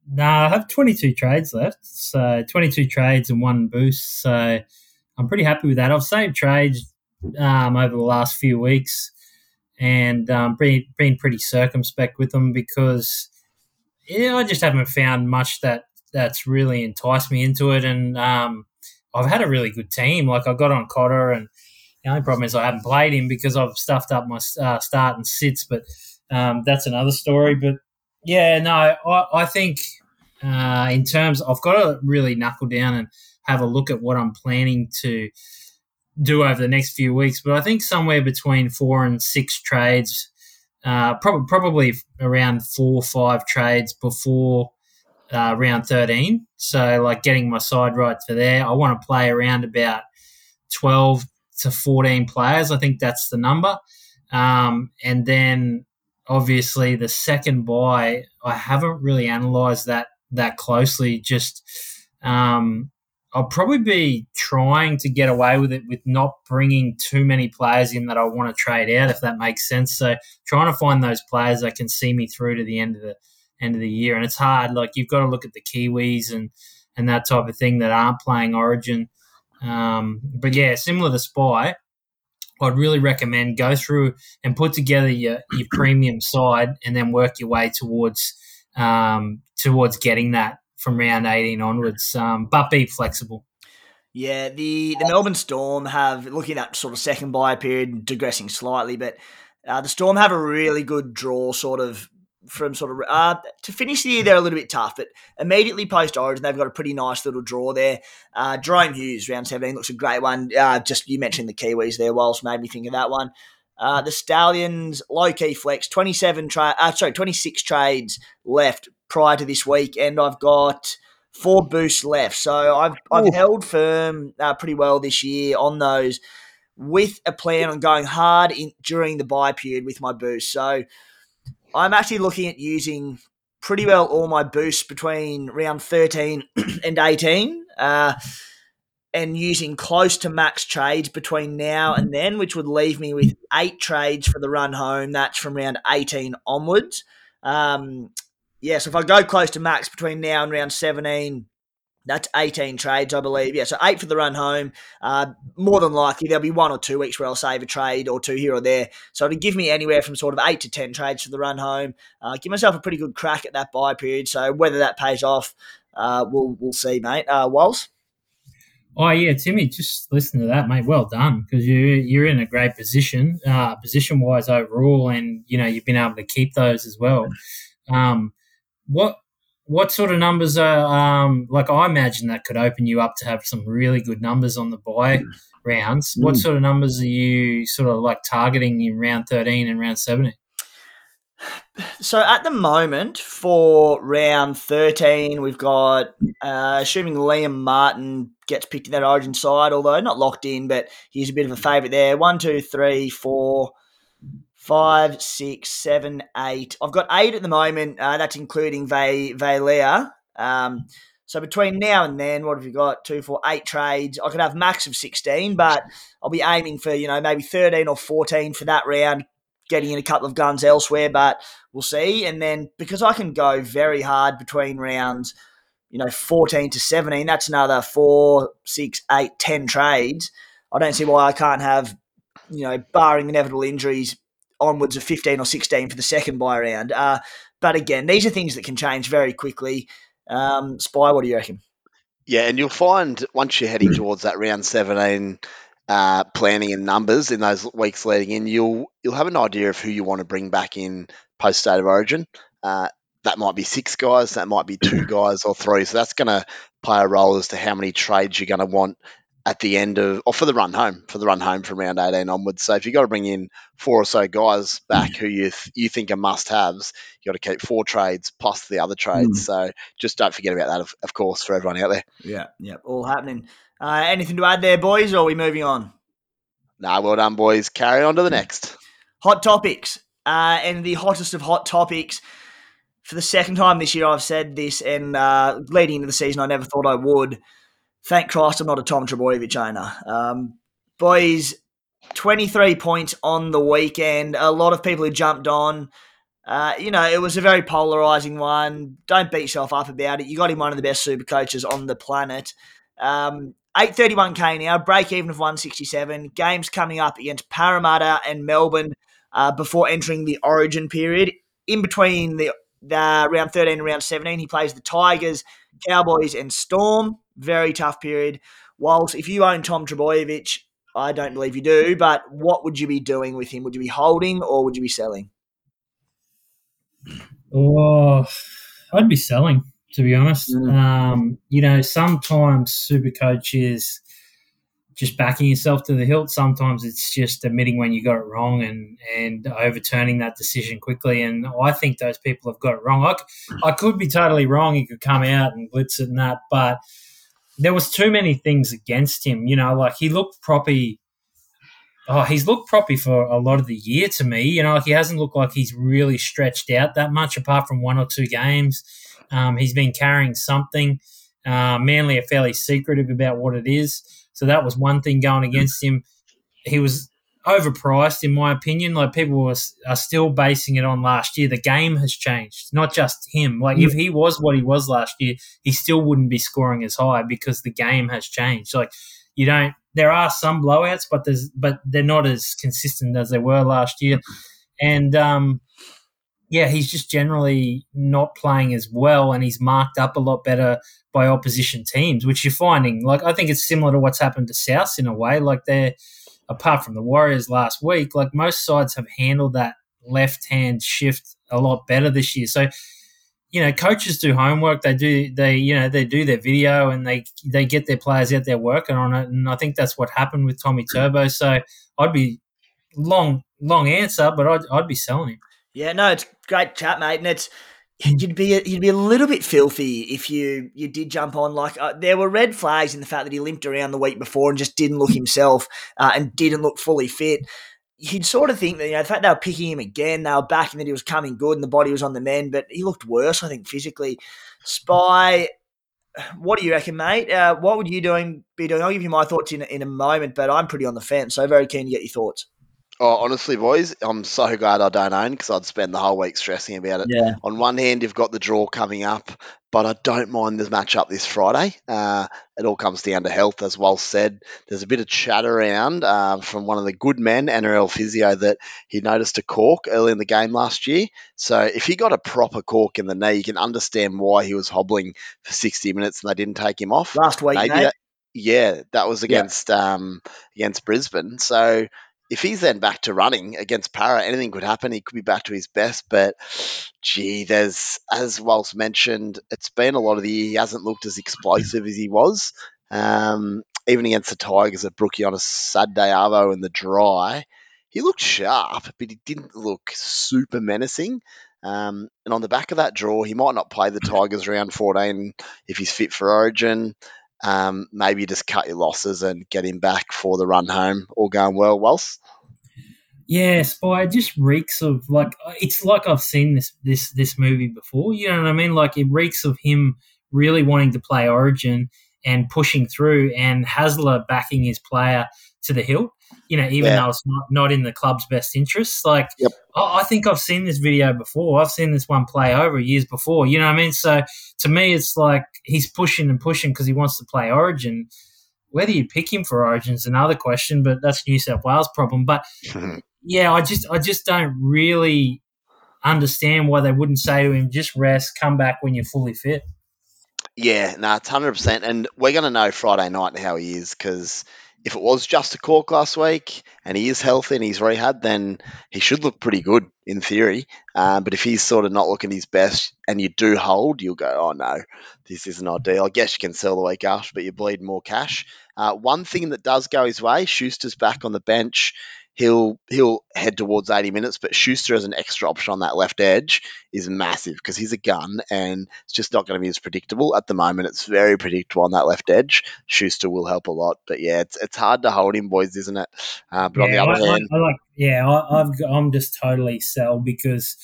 S5: No, I have 22 trades left. So 22 trades and one boost. So I'm pretty happy with that. I've saved trades um, over the last few weeks and um, been, been pretty circumspect with them because yeah, I just haven't found much that that's really enticed me into it. And um, I've had a really good team. Like I got on Cotter and the only problem is I haven't played him because I've stuffed up my uh, start and sits, but um, that's another story. But yeah, no, I, I think uh, in terms, I've got to really knuckle down and have a look at what I'm planning to do over the next few weeks. But I think somewhere between four and six trades, uh, prob- probably around four or five trades before uh, round 13. So, like getting my side right for there. I want to play around about 12 to 14 players. I think that's the number. Um, and then obviously the second bye, I haven't really analysed that that closely. Just um, I'll probably be trying to get away with it with not bringing too many players in that I want to trade out, if that makes sense. So trying to find those players that can see me through to the end of the end of the year, and it's hard. Like you've got to look at the Kiwis and and that type of thing that aren't playing Origin. Um, but yeah, similar to Spy, I'd really recommend go through and put together your, your *clears throat* premium side and then work your way towards um, towards getting that from round 18 onwards, um, but be flexible.
S3: Yeah, the, the Melbourne Storm have, looking at sort of second bye period, digressing slightly, but uh, the Storm have a really good draw sort of from sort of uh, to finish the year, they're a little bit tough, but immediately post Origin, they've got a pretty nice little draw there. Uh, Jahrome Hughes, round 17, looks a great one. Uh, just you mentioned the Kiwis there, Walsh made me think of that one. Uh, the Stallions, low key flex, 27 tra- uh, sorry, 26 trades left prior to this week, and I've got four boosts left. So I've, I've held firm uh, pretty well this year on those with a plan on going hard in during the bye period with my boost. So I'm actually looking at using pretty well all my boosts between round 13 *clears throat* and 18. Uh, and using close to max trades between now and then, which would leave me with eight trades for the run home. That's from round 18 onwards. Um, yeah, so if I go close to max between now and round 17, that's 18 trades, I believe. Yeah, so eight for the run home. Uh, more than likely, there'll be one or two weeks where I'll save a trade or two here or there. So it'll give me anywhere from sort of eight to 10 trades for the run home. Uh, give myself a pretty good crack at that bye period. So whether that pays off, uh, we'll, we'll see, mate. Uh, Walls?
S5: Oh yeah, Timmy, just listen to that, mate. Well done, because you you're in a great position, uh, position wise overall, and you know you've been able to keep those as well. Um, what what sort of numbers are um, like? I imagine that could open you up to have some really good numbers on the bye rounds. What mm. sort of numbers are you sort of like targeting in round thirteen and round seventeen? *sighs*
S3: So at the moment for round thirteen, we've got uh, assuming Liam Martin gets picked in that Origin side, although not locked in, but he's a bit of a favourite there. One, two, three, four five, six, seven, eight. I've got eight at the moment. Uh, that's including Ve Vailea. Um, so between now and then, what have you got? Two, four, eight trades. I could have max of sixteen, but I'll be aiming for you know maybe thirteen or fourteen for that round. Getting in a couple of guns elsewhere, but we'll see. And then because I can go very hard between rounds, you know, fourteen to seventeen. That's another four, six, eight, ten trades. I don't see why I can't have, you know, barring inevitable injuries, onwards of 15 or 16 for the second bye round. Uh, but again, these are things that can change very quickly. Um, Spy, what do you reckon?
S4: Yeah, and you'll find once you're heading towards that round 17 uh, planning and numbers in those weeks leading in, you'll you'll have an idea of who you want to bring back in post state of origin. Uh, that might be six guys, that might be two guys or three. So that's going to play a role as to how many trades you're going to want at the end of, or for the run home, for the run home from round 18 onwards. So if you've got to bring in four or so guys back who you th- you think are must haves, you've got to keep four trades plus the other trades. Mm. So just don't forget about that, of, of, course, for everyone out there.
S3: Yeah, yeah, all happening. Uh, anything to add there, boys, or are we moving on?
S4: Nah, well done, boys. Carry on to the next.
S3: Hot topics. Uh, and the hottest of hot topics. For the second time this year, I've said this, and uh, leading into the season, I never thought I would thank Christ I'm not a Tom Trbojevic owner. Um, boys, 23 points on the weekend. A lot of people who jumped on. Uh, you know, it was a very polarizing one. Don't beat yourself up about it. You got him one of the best super coaches on the planet. Um, 831k now, break even of 167. Games coming up against Parramatta and Melbourne uh, before entering the origin period. In between the, the round 13 and round 17, he plays the Tigers, Cowboys, and Storm very tough period. Whilst if you own Tom Trbojevic, I don't believe you do, but what would you be doing with him? Would you be holding or would you be selling?
S5: Oh, I'd be selling, to be honest. Mm. Um, you know, sometimes super coaches just backing yourself to the hilt. Sometimes it's just admitting when you got it wrong and and overturning that decision quickly. And I think those people have got it wrong. I, I could be totally wrong. He could come out and blitz it and that, but – there was too many things against him. You know, like he looked proppy. Oh, he's looked proppy for a lot of the year to me. You know, he hasn't looked like he's really stretched out that much, apart from one or two games. Um, he's been carrying something. Uh, Manly are fairly secretive about what it is, so that was one thing going against him. He was overpriced, in my opinion. Like people are, are still basing it on last year. The game has changed, not just him. Like if he was what he was last year, he still wouldn't be scoring as high because the game has changed. Like you don't. There are some blowouts, but there's but they're not as consistent as they were last year. And um, yeah, he's just generally not playing as well, and he's marked up a lot better by opposition teams, which you're finding. Like I think it's similar to what's happened to South in a way. Like they're apart from the Warriors last week, like most sides have handled that left hand shift a lot better this year. So, you know, coaches do homework. They do they you know they do their video and they they get their players out there working on it. And I think that's what happened with Tommy hmm. Turbo. So I'd be long long answer, but I'd I'd be selling him.
S3: Yeah, no, it's great chat, mate, and it's you'd be a, you'd be a little bit filthy if you you did jump on. Like uh, there were red flags in the fact that he limped around the week before and just didn't look himself uh, and didn't look fully fit. You'd sort of think that you know the fact they were picking him again, they were backing that he was coming good and the body was on the mend, but he looked worse. I think physically. Spy, what do you reckon, mate? Uh, what would you doing be doing? I'll give you my thoughts in in a moment, but I'm pretty on the fence, so very keen to get your thoughts.
S4: Oh, honestly, boys, I'm so glad I don't own because I'd spend the whole week stressing about it.
S3: Yeah.
S4: On one hand, you've got the draw coming up, but I don't mind the matchup this Friday. Uh, it all comes down to health, as well said. There's a bit of chat around uh, from one of the good men, NRL physio, that he noticed a cork early in the game last year. So if he got a proper cork in the knee, you can understand why he was hobbling for 60 minutes and they didn't take him off.
S3: Last week, Maybe that,
S4: yeah, that was against yeah. um, against Brisbane. So if he's then back to running against Parra, anything could happen. He could be back to his best, but gee, there's as Walsh mentioned, it's been a lot of the year. He hasn't looked as explosive as he was. Um, even against the Tigers at Brookie on a Saturday Arvo in the dry, he looked sharp, but he didn't look super menacing. Um, and on the back of that draw, he might not play the Tigers round 14 if he's fit for Origin um, maybe just cut your losses and get him back for the run home. All going well, Wells.
S5: Yeah, Spy just reeks of like it's like I've seen this this this movie before. You know what I mean? Like it reeks of him really wanting to play Origin and pushing through, and Hasler backing his player to the hilt you know, even yeah. though it's not, not in the club's best interests. Like,
S4: yep.
S5: I, I, think I've seen this video before. I've seen this one play over years before. You know what I mean? So to me, it's like he's pushing and pushing because he wants to play Origin. Whether you pick him for Origin is another question, but that's New South Wales' problem. But *laughs* yeah, I just I just don't really understand why they wouldn't say to him, just rest, come back when you're fully fit.
S4: Yeah, no, it's hundred percent, and we're going to know Friday night how he is because if it was just a cork last week and he is healthy and he's rehab, then he should look pretty good in theory. Um, but if he's sort of not looking his best and you do hold, you'll go, oh no, this isn't ideal. I guess you can sell the week after, but you bleed more cash. Uh, one thing that does go his way, Schuster's back on the bench he'll he'll head towards 80 minutes, but Schuster as an extra option on that left edge is massive because he's a gun and it's just not going to be as predictable. At the moment, it's very predictable on that left edge. Schuster will help a lot, but yeah, it's, it's hard to hold him, boys, isn't it? Uh, but
S5: yeah,
S4: on the other
S5: I,
S4: hand,
S5: I, I like, yeah, I, I've, I'm just totally sell because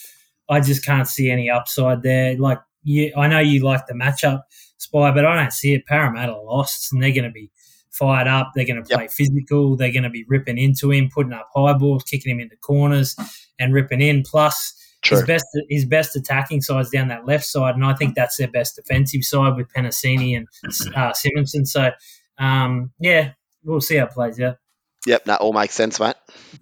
S5: I just can't see any upside there. Like, yeah, I know you like the matchup, Spy, but I don't see it. Parramatta lost, and they're going to be fired up. They're going to play
S4: Yep.
S5: physical. They're going to be ripping into him, putting up high balls, kicking him into corners, and ripping in. Plus,
S4: True.
S5: his best his best attacking side's down that left side, and I think that's their best defensive side with Penisini and uh, Simonsson. So, um, yeah, we'll see how it plays out.
S4: Yep, that all makes sense, mate.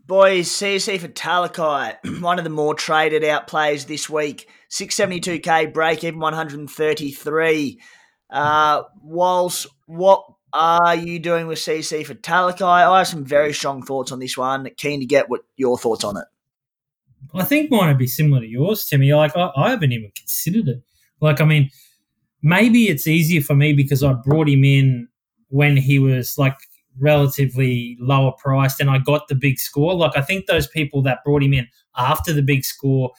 S3: Boys, Siosifa Talakai, one of the more traded out players this week. 672k break even 133. Uh, whilst what are you doing with Siosifa Talakai? I have some very strong thoughts on this one. Keen to get what your thoughts on it.
S5: I think mine would be similar to yours, Timmy. Like I, I haven't even considered it. Like I mean, maybe it's easier for me because I brought him in when he was like relatively lower priced and I got the big score. Like I think those people that brought him in after the big score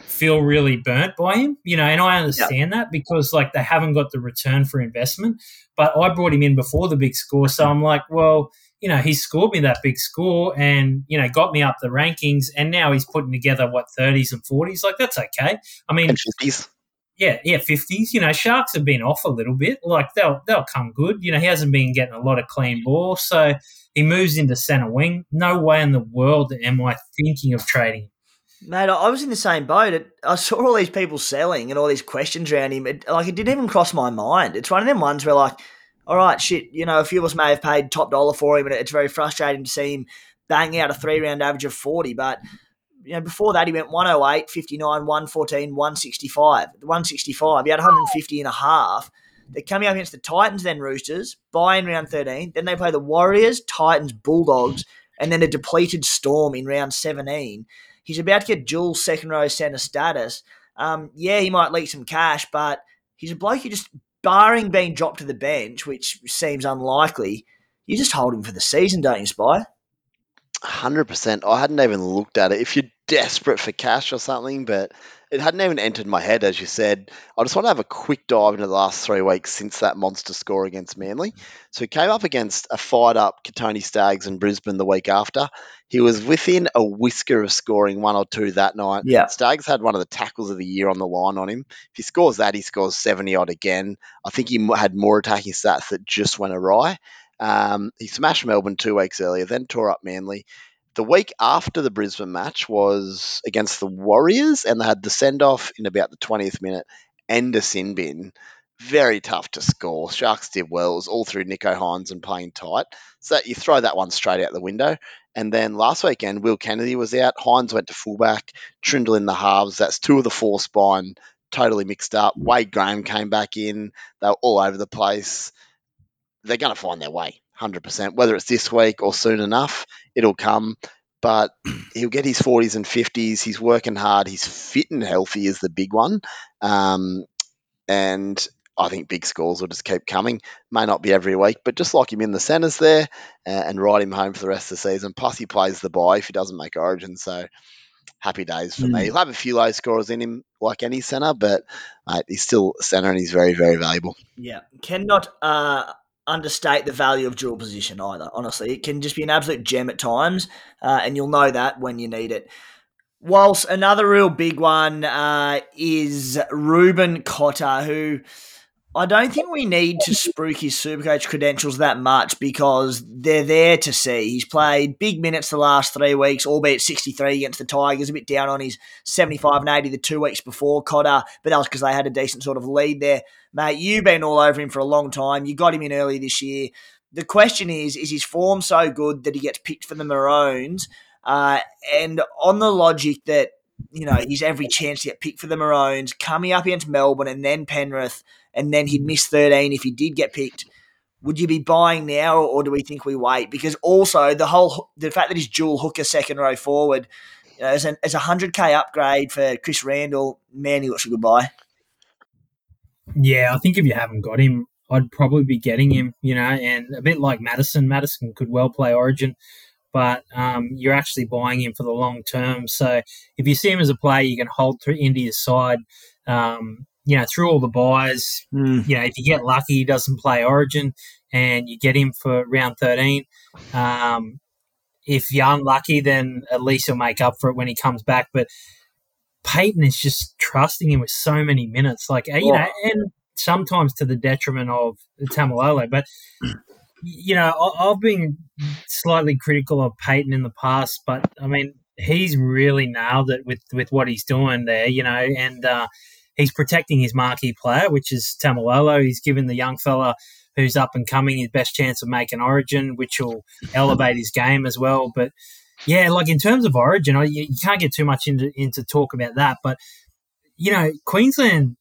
S5: feel really burnt by him, you know, and I understand that because like they haven't got the return for investment. But I brought him in before the big score, so I'm like, well, you know, he scored me that big score and, you know, got me up the rankings and now he's putting together what 30s and 40s. Like that's okay. I mean,
S4: And 50s.
S5: yeah, yeah, fifties. You know, Sharks have been off a little bit. Like they'll they'll come good. You know, he hasn't been getting a lot of clean ball, so he moves into centre wing. No way in the world am I thinking of trading.
S3: Mate, I was in the same boat. I saw all these people selling and all these questions around him. It, like, it didn't even cross my mind. It's one of them ones where, like, all right, shit, you know, a few of us may have paid top dollar for him, and it's very frustrating to see him bang out a three round average of 40. But, you know, before that, he went 108, 59, 114, 165. The 165, he had 150 and a half. They're coming up against the Titans, then Roosters, bye in round 13. Then they play the Warriors, Titans, Bulldogs, and then a depleted Storm in round 17. He's about to get dual second row centre status. Um, yeah, he might leak some cash, but he's a bloke who just, barring being dropped to the bench, which seems unlikely, you just hold him for the season, don't you, Spy?
S4: Hundred percent. I hadn't even looked at it. If you're desperate for cash or something, but it hadn't even entered my head, as you said. I just want to have a quick dive into the last three weeks since that monster score against Manly. So he came up against a fired up Kotoni Staggs in Brisbane the week after. He was within a whisker of scoring one or two that night.
S3: Yeah.
S4: Staggs had one of the tackles of the year on the line on him. If he scores that, he scores 70 odd again. I think he had more attacking stats that just went awry. Um, he smashed Melbourne two weeks earlier, then tore up Manly. The week after the Brisbane match was against the Warriors, and they had the send off in about the 20th minute and a sin bin. Very tough to score. Sharks did well. It was all through Nicho Hynes and playing tight. So you throw that one straight out the window. And then last weekend, Will Kennedy was out. Hines went to fullback. Trindall in the halves. That's two of the four spine totally mixed up. Wade Graham came back in. They were all over the place they're going to find their way 100%. Whether it's this week or soon enough, it'll come. But *clears throat* he'll get his 40s and 50s. He's working hard. He's fit and healthy is the big one. Um, and I think big scores will just keep coming. May not be every week, but just lock him in the centres there uh, and ride him home for the rest of the season. Plus, he plays the bye if he doesn't make Origin. So happy days for me. He'll have a few low scorers in him, like any centre, but mate, he's still centre and he's very, very valuable.
S3: Yeah. Cannot uh, understate the value of dual position either, honestly. It can just be an absolute gem at times, uh, and you'll know that when you need it. Whilst another real big one uh, is Reuben Cotter, who I don't think we need to spruik his Supercoach credentials that much because they're there to see. He's played big minutes the last three weeks, albeit 63 against the Tigers, a bit down on his 75 and 80 the two weeks before Cotter, but that was because they had a decent sort of lead there. Mate, you've been all over him for a long time. You got him in early this year. The question is, is his form so good that he gets picked for the Maroons? Uh, and on the logic that you know, he's every chance to get picked for the Maroons, coming up against Melbourne and then Penrith, and then he'd miss 13 if he did get picked. Would you be buying now, or do we think we wait? Because also the whole the fact that he's dual hooker second row forward, you know, as, a hundred k upgrade for Chris Randall, man, he looks a good buy.
S5: Yeah, I think if you haven't got him, I'd probably be getting him. You know, and a bit like Matterson, Matterson could well play Origin but um, you're actually buying him for the long term. So if you see him as a player, you can hold through India's side. Um, you know, through all the byes, mm. you know, if you get lucky, he doesn't play Origin, and you get him for round thirteen. Um, if you're unlucky, then at least he'll make up for it when he comes back. But Payten is just trusting him with so many minutes, like you know, and sometimes to the detriment of Taumalolo. But you know, I've been slightly critical of Payten in the past, but I mean, he's really nailed it with with what he's doing there, you know, and uh, he's protecting his marquee player, which is Taumalolo. He's given the young fella who's up and coming his best chance of making Origin, which will elevate his game as well. But yeah, like in terms of Origin, you, you can't get too much into into talk about that, but you know, Queensland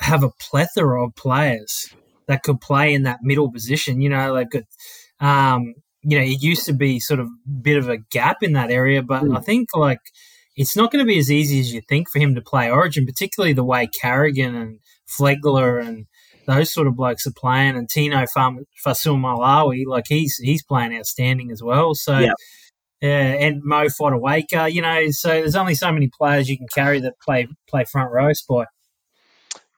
S5: have a plethora of players that could play in that middle position. You know, they've got, um, you know, it used to be sort of a bit of a gap in that area, but mm. I think like it's not going to be as easy as you think for him to play Origin, particularly the way Carrigan and Flegler and those sort of blokes are playing, and Tino Fasul Malawi, like he's he's playing outstanding as well. So. Yeah. Yeah, and Mo Fotuaika, you know, so there's only so many players you can carry that play play front row spot.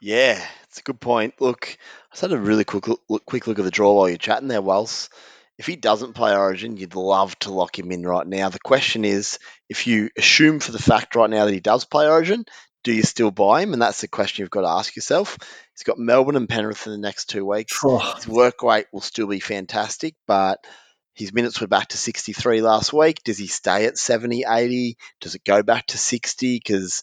S4: Yeah, it's a good point. Look, I just had a really quick look, quick look at the draw while you're chatting there, Wells. If he doesn't play Origin, you'd love to lock him in right now. The question is, if you assume for the fact right now that he does play Origin, do you still buy him? And that's the question you've got to ask yourself. He's got Melbourne and Penrith in the next two weeks. Oh. His work rate will still be fantastic, but his minutes were back to 63 last week. Does he stay at 70, 80? Does it go back to 60? Because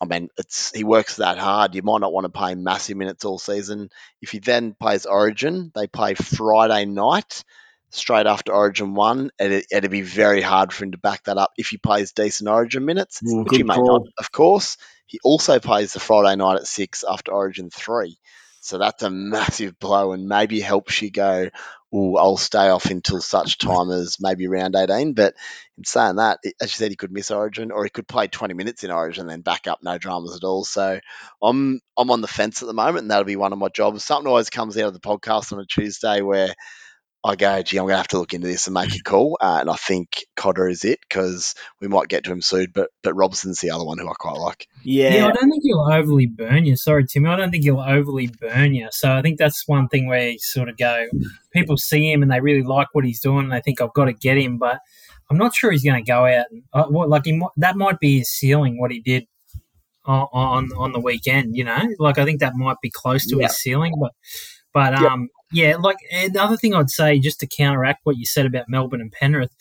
S4: I mean, it's he works that hard. You might not want to pay massive minutes all season. If he then plays Origin, they play Friday night straight after Origin one. It, it'd be very hard for him to back that up if he plays decent Origin minutes, Ooh, which he may call. not, of course. He also plays the Friday night at six after Origin three. So that's a massive blow and maybe helps you go, oh, I'll stay off until such time as maybe round 18. But in saying that, as you said, he could miss Origin or he could play 20 minutes in Origin and then back up, no dramas at all. So I'm I'm on the fence at the moment and that'll be one of my jobs. Something always comes out of the podcast on a Tuesday where I go, gee, I'm going to have to look into this and make a call. Uh, and I think Cotter is it because we might get to him soon. But but Robson's the other one who I quite like.
S5: Yeah. yeah, I don't think he'll overly burn you. Sorry, Timmy. I don't think he'll overly burn you. So I think that's one thing where you sort of go, people see him and they really like what he's doing and they think, I've got to get him. But I'm not sure he's going to go out. And, uh, like he, that might be his ceiling, what he did on, on, on the weekend, you know? Like I think that might be close to yeah. his ceiling. But but um, yeah, like eh, another thing I'd say just to counteract what you said about Melbourne and Penrith,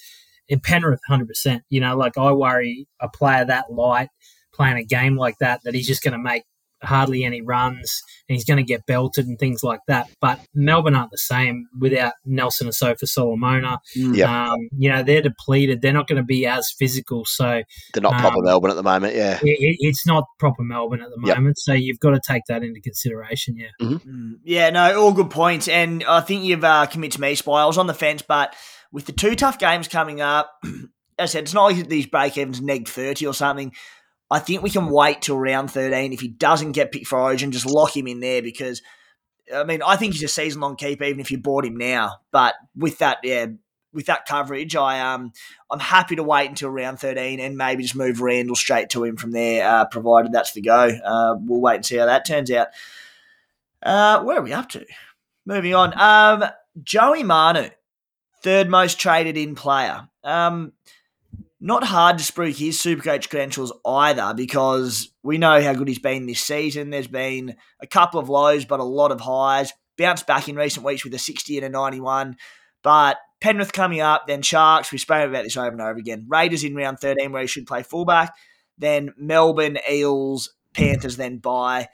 S5: in Penrith, hundred percent. You know, like I worry a player that light playing a game like that that he's just going to make hardly any runs and he's going to get belted and things like that. But Melbourne aren't the same without Nelson Asofa-Solomona.
S4: Mm. Yeah. Um,
S5: you know, they're depleted. They're not going to be as physical. So
S4: they're not um, proper Melbourne at the moment. Yeah.
S5: It, it's not proper Melbourne at the moment. Yep. So you've got to take that into consideration. Yeah.
S3: Mm-hmm. Mm, yeah. No, all good points. And I think you've uh, committed to me, Spy. I was on the fence, but with the two tough games coming up, *clears throat* as I said, it's not like these break evens neg 30 or something. I think we can wait till round 13. If he doesn't get picked for Origin, just lock him in there because, I mean, I think he's a season long keep even if you bought him now. But with that, yeah, with that coverage, I um I'm happy to wait until round 13 and maybe just move Randall straight to him from there, uh, provided that's the go. Uh, we'll wait and see how that turns out. Uh, where are we up to? Moving on. Um, Joey Manu, third most traded in player. Um, not hard to spruik his Supercoach credentials either because we know how good he's been this season. There's been a couple of lows, but a lot of highs. Bounced back in recent weeks with a 60 and a 91. But Penrith coming up, then Sharks. We've spoken about this over and over again. Raiders in round 13 where he should play fullback. Then Melbourne, Eels, Panthers, then bye.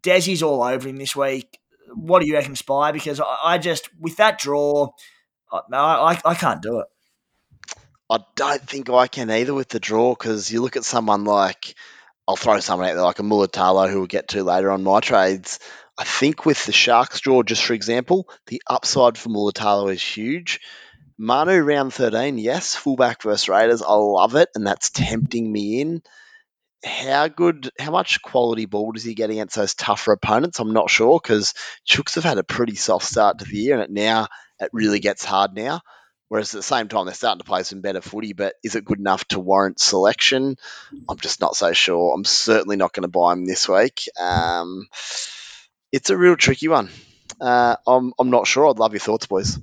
S3: Desi's all over him this week. What do you reckon, Spy? Because I, just, with that draw, I, I, I can't do it.
S4: I don't think I can either with the draw because you look at someone like I'll throw someone out there like a Mulitalo who we'll get to later on my trades. I think with the Sharks draw, just for example, the upside for Mulitalo is huge. Manu round 13, yes, fullback versus Raiders. I love it, and that's tempting me in. How good, how much quality ball does he get against those tougher opponents? I'm not sure because Chooks have had a pretty soft start to the year, and it now it really gets hard now. Whereas at the same time, they're starting to play some better footy, but is it good enough to warrant selection? I'm just not so sure. I'm certainly not going to buy him this week. Um, it's a real tricky one. Uh, I'm, I'm not sure. I'd love your thoughts, boys.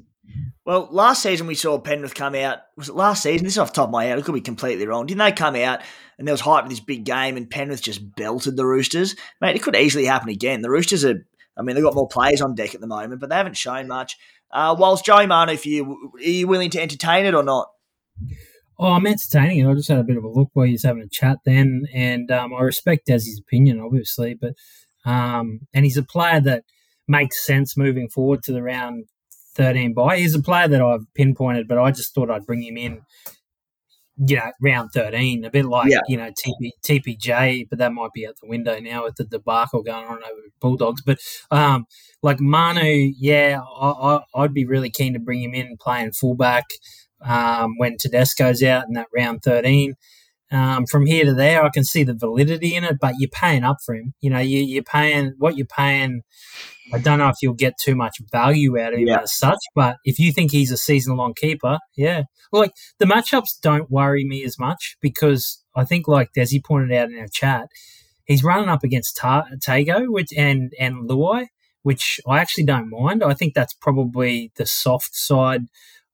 S3: Well, last season we saw Penrith come out. Was it last season? This is off top of my head. I could be completely wrong. Didn't they come out and there was hype for this big game and Penrith just belted the Roosters? Mate, it could easily happen again. The Roosters are, I mean, they've got more players on deck at the moment, but they haven't shown much. Uh, whilst Joey Manu, for you, are you willing to entertain it or not?
S5: Oh, I'm entertaining it. I just had a bit of a look while he's having a chat then, and um, I respect Desi's opinion, obviously, but um, and he's a player that makes sense moving forward to the round 13 bye. He's a player that I've pinpointed, but I just thought I'd bring him in, you know, round 13, a bit like, yeah. you know, TP, TPJ, but that might be out the window now with the debacle going on over Bulldogs. But um, like Manu, yeah, I, I, would be really keen to bring him in playing fullback um, when Tedesco's out in that round 13. Um, from here to there, I can see the validity in it, but you're paying up for him. You know, you, you're paying what you're paying I don't know if you'll get too much value out of him yeah. as such, but if you think he's a season long keeper, yeah. Like the matchups don't worry me as much because I think, like Desi pointed out in our chat, he's running up against Ta- Tago which, and, and Luai, which I actually don't mind. I think that's probably the soft side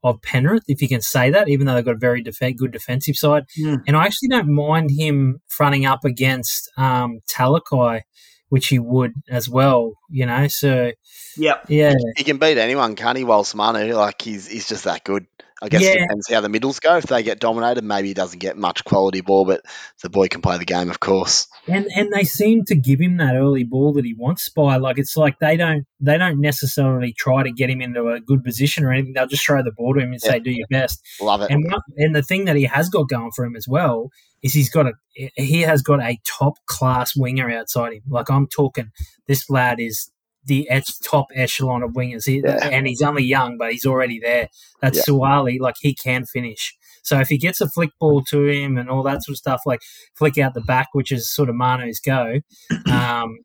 S5: of Penrith, if you can say that, even though they've got a very def- good defensive side. Mm. And I actually don't mind him fronting up against um, Talakai which he would as well, you know. So,
S3: yep.
S5: yeah,
S4: he can beat anyone, can't he? Whilst Manu, like he's he's just that good. I guess yeah. it depends how the middles go. If they get dominated, maybe he doesn't get much quality ball, but the boy can play the game, of course.
S5: And and they seem to give him that early ball that he wants by like it's like they don't they don't necessarily try to get him into a good position or anything. They'll just throw the ball to him and yeah. say, "Do your best."
S4: Love it.
S5: And and the thing that he has got going for him as well is he's got a he has got a top class winger outside him. Like I'm talking, this lad is the top echelon of wingers, he, yeah. and he's only young, but he's already there. That's yeah. Suaalii, like he can finish. So if he gets a flick ball to him and all that sort of stuff, like flick out the back, which is sort of Manu's go, *clears throat* um,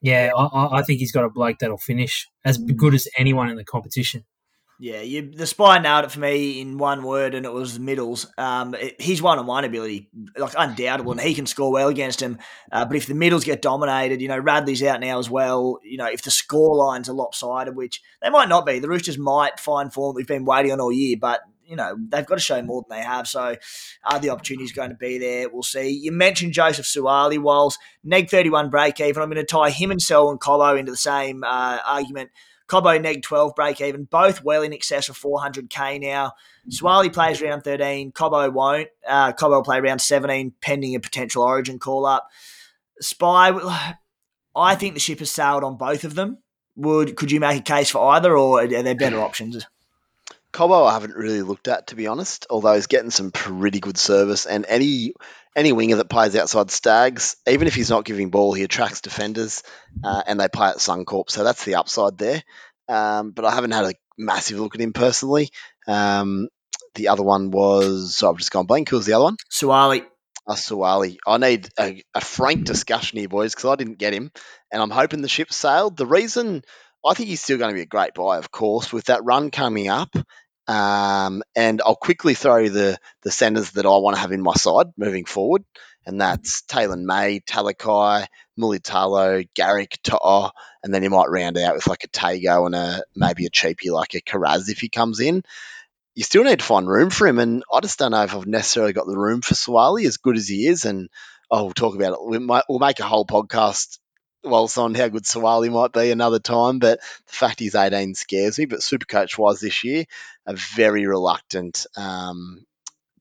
S5: yeah, I, I think he's got a bloke that'll finish as good as anyone in the competition.
S3: Yeah, you, the spy nailed it for me in one word, and it was middles. Um, it, his one-on-one ability, like undoubtable, and he can score well against him. Uh, but if the middles get dominated, you know Radley's out now as well. You know if the score lines are lopsided, which they might not be, the Roosters might find form we've been waiting on all year. But you know they've got to show more than they have. So are the opportunities going to be there? We'll see. You mentioned Joseph Suaalii, whilst neg thirty-one break even. I'm going to tie him and Selwyn Cobbo into the same uh, argument. Cobbo neg 12 break even, both well in excess of 400k now. Suaalii plays round 13, Cobbo won't. Uh, Cobbo will play round 17 pending a potential origin call up. Spy, *sighs* I think the ship has sailed on both of them. Would Could you make a case for either or are there better options?
S4: Cobbo I haven't really looked at to be honest, although he's getting some pretty good service and any any winger that plays outside Staggs, even if he's not giving ball, he attracts defenders uh, and they play at Suncorp, so that's the upside there. Um, but I haven't had a massive look at him personally. Um, the other one was so I've just gone blank. Who was the other one?
S3: Suaalii.
S4: Uh, Suaalii. I need a, a frank discussion here, boys, because I didn't get him, and I'm hoping the ship sailed. The reason I think he's still going to be a great buy, of course, with that run coming up. Um, and I'll quickly throw the the centers that I want to have in my side moving forward, and that's Taylan May, Talakai, Mulitalo, Garrick, To'o, and then you might round out with like a Tago and a maybe a cheapie like a Karaz if he comes in. You still need to find room for him, and I just don't know if I've necessarily got the room for Suaalii as good as he is. And we'll talk about it. We might, we'll make a whole podcast whilst on how good Suaalii might be another time, but the fact he's 18 scares me. But Supercoach wise this year, a very reluctant um,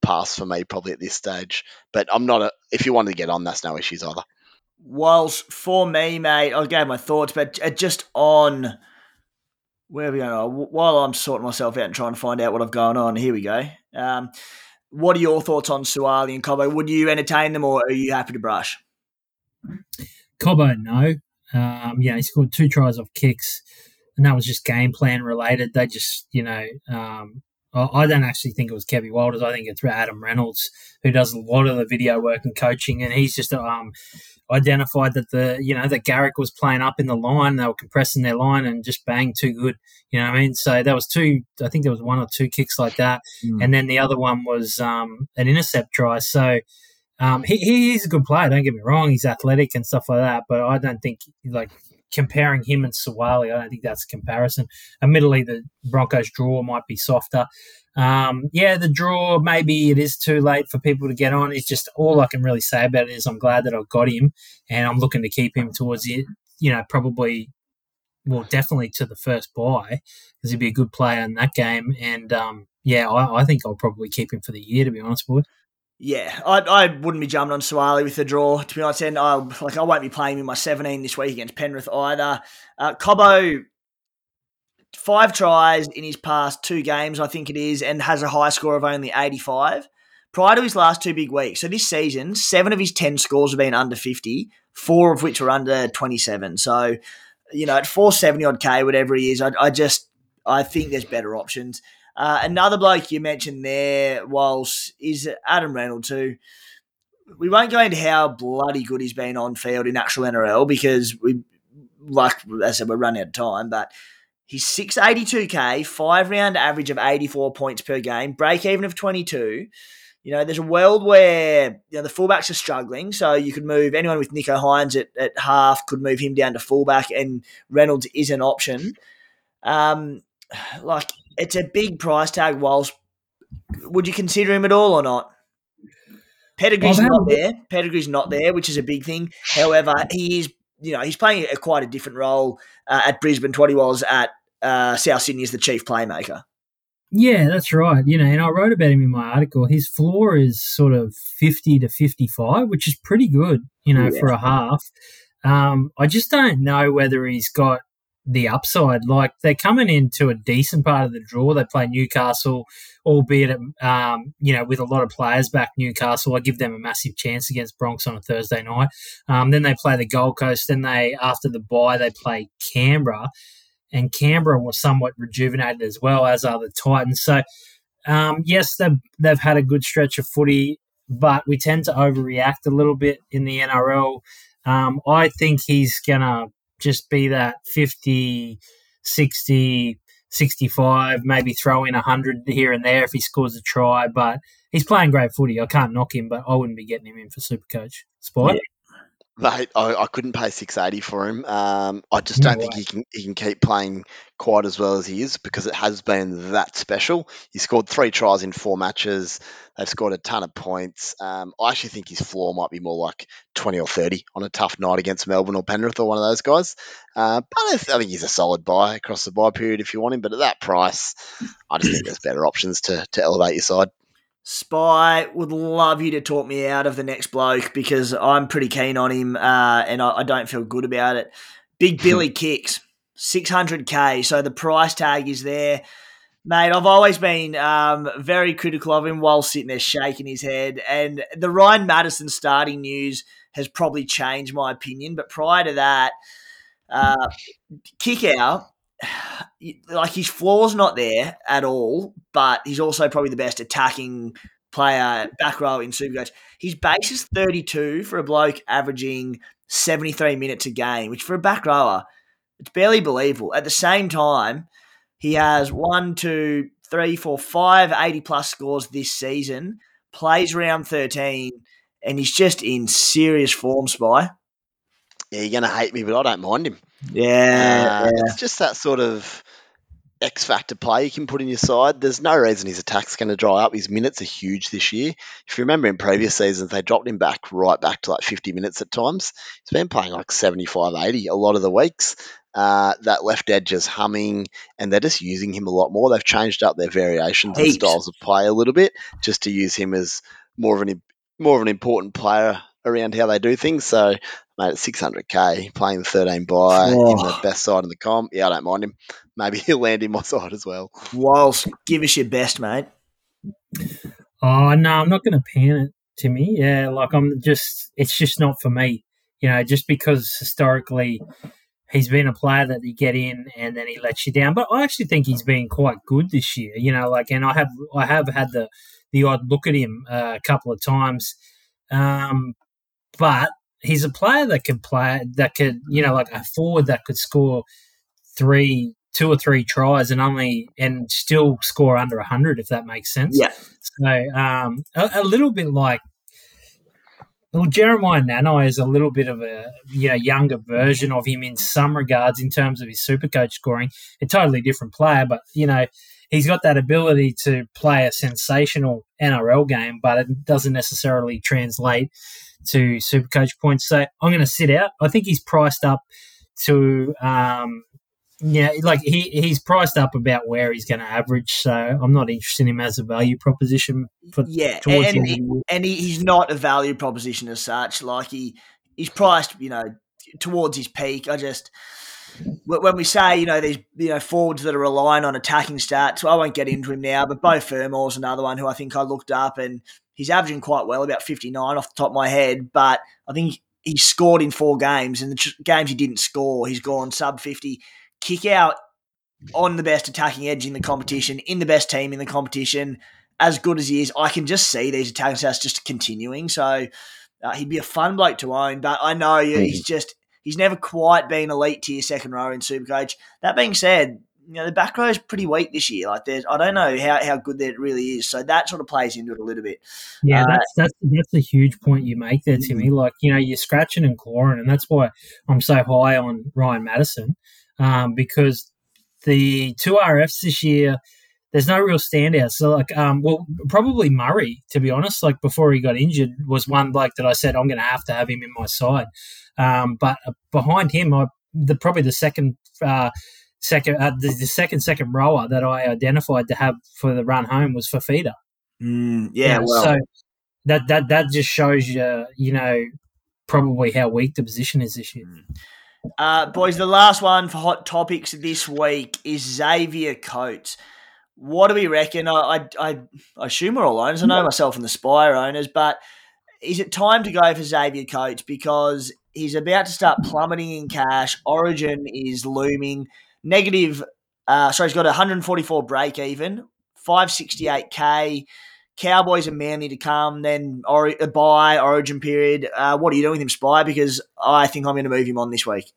S4: pass for me probably at this stage. But I'm not a, if you wanted to get on, that's no issues either.
S3: Whilst for me, mate, I'll gave my thoughts, but just on where are we going? While I'm sorting myself out and trying to find out what I've going on, here we go. Um, what are your thoughts on Suaalii and Cobbo? Would you entertain them, or are you happy to brush?
S5: Cobbo, no. Um, yeah, he scored two tries off kicks, and that was just game plan related. They just, you know, um, I don't actually think it was Kevin Walters. I think it's Adam Reynolds who does a lot of the video work and coaching, and he's just um, identified that the you know that Garrick was playing up in the line. They were compressing their line and just bang too good. You know what I mean? So there was two. I think there was one or two kicks like that, mm. and then the other one was um, an intercept try. So. Um, he, he's a good player. Don't get me wrong; he's athletic and stuff like that. But I don't think like comparing him and Suaalii, I don't think that's a comparison. Admittedly, the Broncos' draw might be softer. Um, yeah, the draw, maybe it is too late for people to get on. It's just all I can really say about it is I'm glad that I got him and I'm looking to keep him towards it, you know, probably, well, definitely to the first bye because he'd be a good player in that game. And um, yeah, I, I think I'll probably keep him for the year, to be honest, boy.
S3: Yeah, I, I wouldn't be jumping on Suaalii with the draw. To be honest, and I like I won't be playing in my 17 this week against Penrith either. Uh, Cobbo, five tries in his past two games, I think it is, and has a high score of only 85. Prior to his last two big weeks, so this season, seven of his 10 scores have been under 50, four of which were under 27. So, you know, at 470 odd K, whatever he is, I, I just I think there's better options. Uh, another bloke you mentioned there, whilst is Adam Reynolds, who we won't go into how bloody good he's been on field in actual NRL because we, like I said, we're running out of time. But he's 682k, five round average of 84 points per game, break even of 22. You know, there's a world where you know the fullbacks are struggling, so you could move anyone with Nicho Hynes at, at half could move him down to fullback, and Reynolds is an option. Um, like it's a big price tag. Whilst would you consider him at all or not? Pedigree's well, not there. Pedigree's not there, which is a big thing. However, he is you know he's playing a, quite a different role uh, at Brisbane to what he was at uh, South Sydney as the chief playmaker.
S5: Yeah, that's right. You know, and I wrote about him in my article. His floor is sort of fifty to fifty-five, which is pretty good. You know, yeah. for a half. Um, I just don't know whether he's got the upside. Like they're coming into a decent part of the draw. They play Newcastle, albeit um, you know with a lot of players back. Newcastle, I give them a massive chance against Bronx on a Thursday night. Um, then they play the Gold Coast. Then they after the bye they play Canberra, and Canberra was somewhat rejuvenated as well as are the Titans. So um, yes, they've they've had a good stretch of footy, but we tend to overreact a little bit in the NRL. Um, I think he's gonna just be that 50, 60, 65, maybe throw in 100 here and there if he scores a try. But he's playing great footy. I can't knock him, but I wouldn't be getting him in for Supercoach. Spot? Yeah.
S4: Mate, I, I, couldn't pay six eighty for him. Um, I just don't think he can he can keep playing quite as well as he is because it has been that special. He scored three tries in four matches. They've scored a ton of points. Um, I actually think his floor might be more like twenty or thirty on a tough night against Melbourne or Penrith or one of those guys. Uh, but I, I think he's a solid buy across the bye period if you want him. But at that price, I just think there's better options to to elevate your side.
S3: Spy would love you to talk me out of the next bloke because I'm pretty keen on him uh, and I, I, don't feel good about it. Big *laughs* Billy Kikau, 600k. So the price tag is there. Mate, I've always been um, very critical of him while sitting there shaking his head. And the Ryan Matterson starting news has probably changed my opinion. But prior to that, uh, kick out *sighs* like his floor's not there at all, but he's also probably the best attacking player back row in Supercoach. His base is 32 for a bloke averaging 73 minutes a game, which for a back rower, it's barely believable. At the same time, he has one, two, three, four, five 80 plus scores this season, plays round 13, and he's just in serious form, Spy.
S4: Yeah, you're going to hate me, but I don't mind him.
S3: Yeah,
S4: uh, yeah. It's just that sort of X factor play you can put in your side. There's no reason his attack's going to dry up. His minutes are huge this year. If you remember in previous seasons, they dropped him back right back to like 50 minutes at times. He's been playing like 75, 80 a lot of the weeks. Uh, that left edge is humming, and they're just using him a lot more. They've changed up their variations Heaps. and styles of play a little bit just to use him as more of an more of an important player around how they do things. So mate, at 600k, playing the 13 bye oh. in the best side of the comp. Yeah, I don't mind him. Maybe he'll land in my *laughs* side as well.
S3: Whilst, give us your best, mate.
S5: Oh no, I'm not going to pan it, to me. Yeah, like I'm just, it's just not for me. You know, just because historically he's been a player that you get in and then he lets you down. But I actually think he's been quite good this year. You know, like, and I have, I have had the the odd look at him uh, a couple of times. Um, but he's a player that could play, that could, you know, like a forward that could score three, two or three tries and only and still score under hundred, if that makes sense.
S3: Yeah.
S5: So um, a, a little bit like well, Jeremiah Nanai is a little bit of a you know younger version of him in some regards in terms of his super coach scoring. A totally different player, but you know he's got that ability to play a sensational NRL game, but it doesn't necessarily translate to super coach points. So I'm going to sit out. I think he's priced up to um, yeah, like he he's priced up about where he's going to average, so I'm not interested in him as a value proposition. For
S3: yeah, and, he, and he, he's not a value proposition as such. Like he he's priced, you know, towards his peak. I just when we say you know these you know forwards that are relying on attacking stats, I won't get into him now. But Beau Fermor's another one who I think I looked up, and he's averaging quite well, about 59 off the top of my head. But I think he scored in four games, and the games he didn't score, he's gone sub 50 kick out on the best attacking edge in the competition, in the best team in the competition, as good as he is, I can just see these attacking stats just continuing. So uh, he'd be a fun bloke to own, but I know mm-hmm. he's just he's never quite been elite tier second row in Supercoach. That being said, you know the back row is pretty weak this year. Like there's, I don't know how, how good that really is. So that sort of plays into it a little bit.
S5: Yeah, uh, that's that's that's a huge point you make there, Timmy. Mm-hmm. Like you know you're scratching and clawing, and that's why I'm so high on Ryan Matterson um, because the two RFs this year, there's no real standouts. So, like, um, well, probably Murray, to be honest, like before he got injured, was one bloke that I said I'm going to have to have him in my side. Um, but uh, behind him, I, the probably the second. Uh, second, uh, the, the, second second rower that I identified to have for the run home was Fifita.
S3: Mm, yeah, well.
S5: so that that that just shows you, you know, probably how weak the position is this year. Mm.
S3: Uh, boys, the last one for hot topics this week is Xavier Coates. What do we reckon? I, I, I assume we're all owners. I know myself and the Spire owners, but is it time to go for Xavier Coates because he's about to start plummeting in cash? Origin is looming. Negative, uh, sorry, he's got 144 break even, 568k. Cowboys and Manly to come, then or, a bye Origin period. Uh, what are you doing with him, Spy? Because I think I'm going to move him on this week.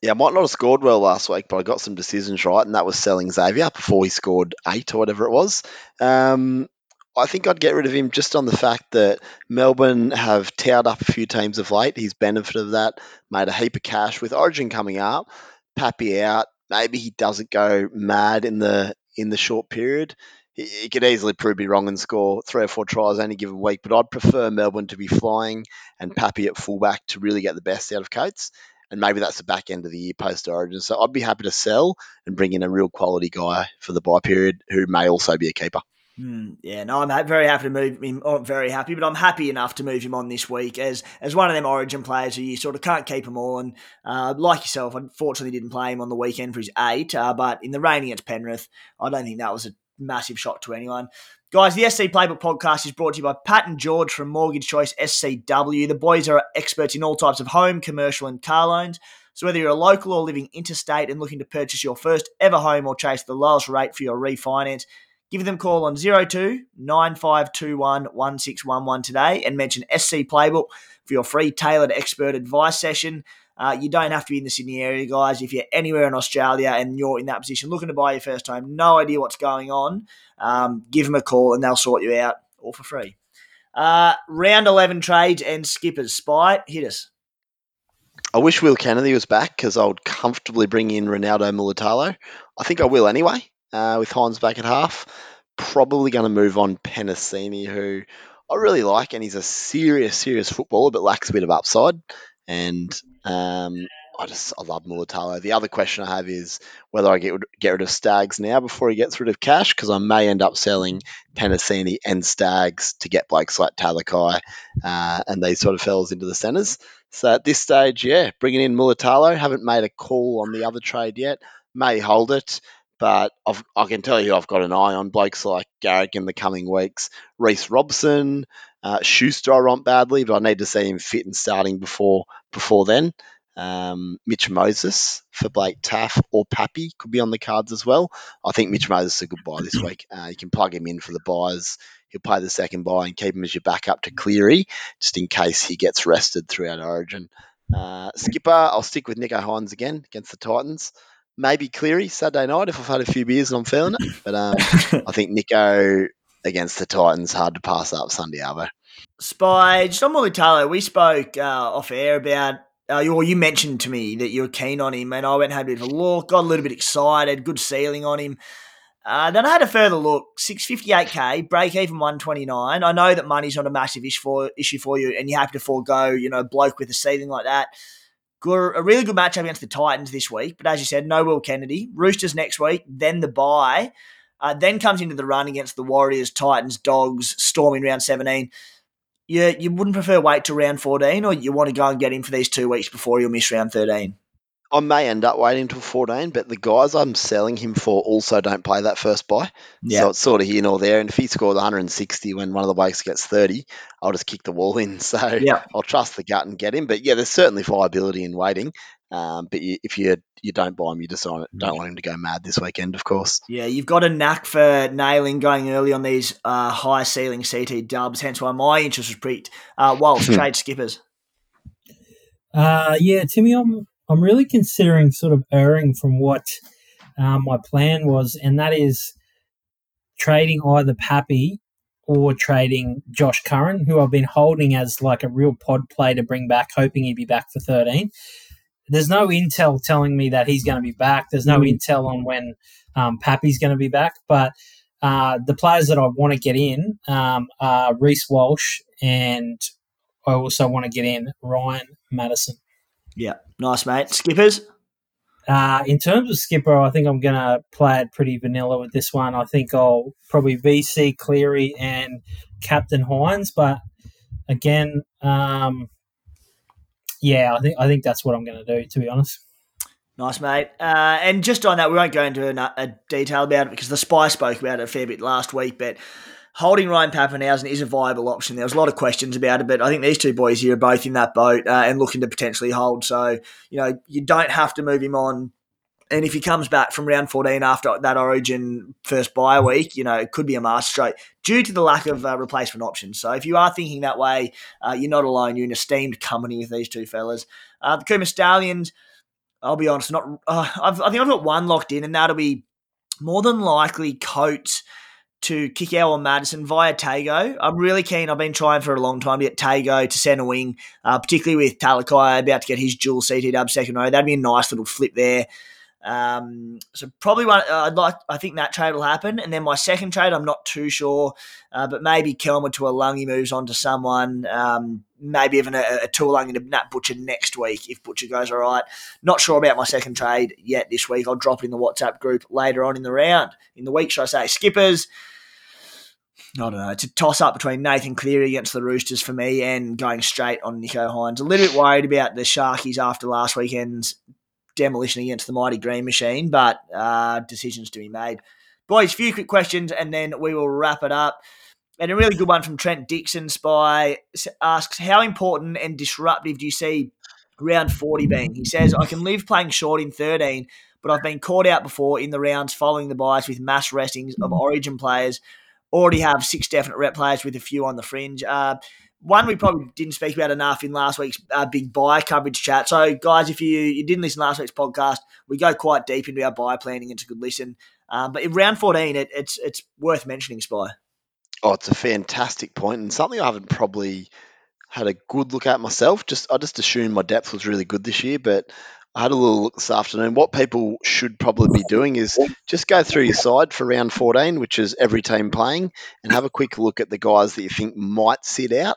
S4: Yeah, I might not have scored well last week, but I got some decisions right, and that was selling Xavier before he scored eight or whatever it was. Um, I think I'd get rid of him just on the fact that Melbourne have towed up a few teams of late. He's benefited of that, made a heap of cash with Origin coming up, Pappy out. Maybe he doesn't go mad in the in the short period he, could easily prove me wrong and score three or four tries any given week. But I'd prefer Melbourne to be flying and Pappy at fullback to really get the best out of Coates. And maybe that's the back end of the year post Origin. So I'd be happy to sell and bring in a real quality guy for the bye period who may also be a keeper.
S3: Mm, yeah, no, I'm very happy to move him. Oh, very happy, but I'm happy enough to move him on this week as as one of them Origin players who you sort of can't keep them all. And uh, like yourself, unfortunately, didn't play him on the weekend for his eight. Uh, but in the rain against Penrith, I don't think that was a massive shock to anyone. Guys, the SC Playbook podcast is brought to you by Pat and George from Mortgage Choice SCW. The boys are experts in all types of home, commercial, and car loans. So whether you're a local or living interstate and looking to purchase your first ever home or chase the lowest rate for your refinance, give them a call on 02 9521 1611 today and mention SC Playbook for your free tailored expert advice session. Uh, you don't have to be in the Sydney area, guys. If you're anywhere in Australia and you're in that position looking to buy your first home, no idea what's going on, um, give them a call and they'll sort you out all for free. Uh, round 11 trades and skippers. Spy, hit us.
S4: I wish Will Kennedy was back because I would comfortably bring in Ronaldo Mulitalo. I think I will anyway, uh, with Hynes back at half. Probably going to move on Penisini, who I really like, and he's a serious, serious footballer, but lacks a bit of upside. And um, I just I love Mulitalo. The other question I have is whether I get get rid of Staggs now before he gets rid of cash because I may end up selling Penisini and Staggs to get blokes like Talakai uh, and these sort of fellas into the centres. So at this stage, yeah, bringing in Mulitalo. Haven't made a call on the other trade yet. May hold it, but I've, I can tell you I've got an eye on blokes like Garrick in the coming weeks. Reece Robson, uh, Schuster I want badly, but I need to see him fit and starting before before then. Um, Mitch Moses for Blake Taaffe or Pappy could be on the cards as well. I think Mitch Moses is a good buy this week. *clears throat* Uh, you can plug him in for the byes. He'll play the second bye and keep him as your backup to Cleary, just in case he gets rested throughout Origin. Uh, skipper, I'll stick with Nicho Hynes again against the Titans. Maybe Cleary Saturday night if I've had a few beers and I'm feeling it. But um, *laughs* I think Nicho against the Titans hard to pass up Sunday Arvo.
S3: Spy, just on Mulitalo, we spoke uh, off air about uh, you, you mentioned to me that you were keen on him, and I went and had a bit of a look, got a little bit excited, good ceiling on him. Uh, then I had a further look, 658k, break even 129. I know that money's not a massive issue for, issue for you, and you have to forego, you know, bloke with a ceiling like that. A really good matchup against the Titans this week, but as you said, no Will Kennedy. Roosters next week, then the bye. Uh, then comes into the run against the Warriors, Titans, Dogs, storming round 17 you you wouldn't prefer wait to round 14 or you want to go and get him for these two weeks before you'll miss round 13?
S4: I may end up waiting until 14, but the guys I'm selling him for also don't play that first bye. Yeah. So it's sort of here nor there. And if he scores 160 when one of the blokes gets 30, I'll just kick the wall in. *laughs* So yeah. I'll trust the gut and get him. But yeah, there's certainly viability in waiting. Um, but you, if you you don't buy him, you just don't, don't want him to go mad this weekend, of course.
S3: Yeah, you've got a knack for nailing going early on these uh, high ceiling CT dubs. Hence why my interest was piqued. Uh, whilst *laughs* trade skippers.
S5: Uh, yeah, Timmy, I'm I'm really considering sort of erring from what um, my plan was, and that is trading either Pappy or trading Josh Curran, who I've been holding as like a real pod play to bring back, hoping he'd be back for 13 there's no intel telling me that he's going to be back. There's no mm. intel on when um, Pappy's going to be back. But uh, the players that I want to get in um, are Reece Walsh, and I also want to get in Ryan Matterson.
S3: Yeah, nice, mate. Skippers?
S5: Uh, in terms of skipper, I think I'm going to play it pretty vanilla with this one. I think I'll probably VC Cleary and Captain Hynes, but again, um, yeah, I think I think that's what I'm going to do. To be honest.
S3: Nice, mate. Uh, and just on that, we won't go into a, a, detail about it because the spy spoke about it a fair bit last week. But holding Ryan Papenhuyzen is a viable option. There was a lot of questions about it, but I think these two boys here are both in that boat uh, and looking to potentially hold. So you know, you don't have to move him on and if he comes back from round 14 after that Origin first bye week, you know, it could be a master stroke due to the lack of uh, replacement options. So if you are thinking that way, uh, you're not alone. You're in esteemed company with these two fellas. Uh, the Cooma Stallions, I'll be honest, not. Uh, i think I've got one locked in, and that'll be more than likely Coates to kick out on Matterson via Tago. I'm really keen. I've been trying for a long time to get Tago to centre wing, uh, particularly with Talakai about to get his dual CT dub second row. That'd be a nice little flip there. Um, so probably one. Uh, I'd like. I think that trade will happen, and then my second trade, I'm not too sure, uh, but maybe Kelma Tuilagi moves on to someone. Um, maybe even a, a Tuilagi to Nat Butcher next week if Butcher goes all right. Not sure about my second trade yet this week. I'll drop it in the WhatsApp group later on in the round in the week. Should I say skippers? I don't know. It's a toss up between Nathan Cleary against the Roosters for me and going straight on Nicho Hynes. A little bit worried about the Sharkies after last weekend's demolition against the mighty Green Machine, but uh, decisions to be made. Boys, a few quick questions and then we will wrap it up. And a really good one from Trent Dixon Spy asks, How important and disruptive do you see round 40 being? He says, I can live playing short in 13, but I've been caught out before in the rounds following the byes with mass restings of origin players. Already have six definite rep players with a few on the fringe. Uh, one we probably didn't speak about enough in last week's uh, big bye coverage chat. So, guys, if you you didn't listen last week's podcast, we go quite deep into our bye planning. It's a good listen. Um, but in round fourteen, it, it's it's worth mentioning. Spy.
S4: Oh, it's a fantastic point and something I haven't probably had a good look at myself. Just I just assumed my depth was really good this year, but I had a little look this afternoon. What people should probably be doing is just go through your side for round 14, which is every team playing, and have a quick look at the guys that you think might sit out.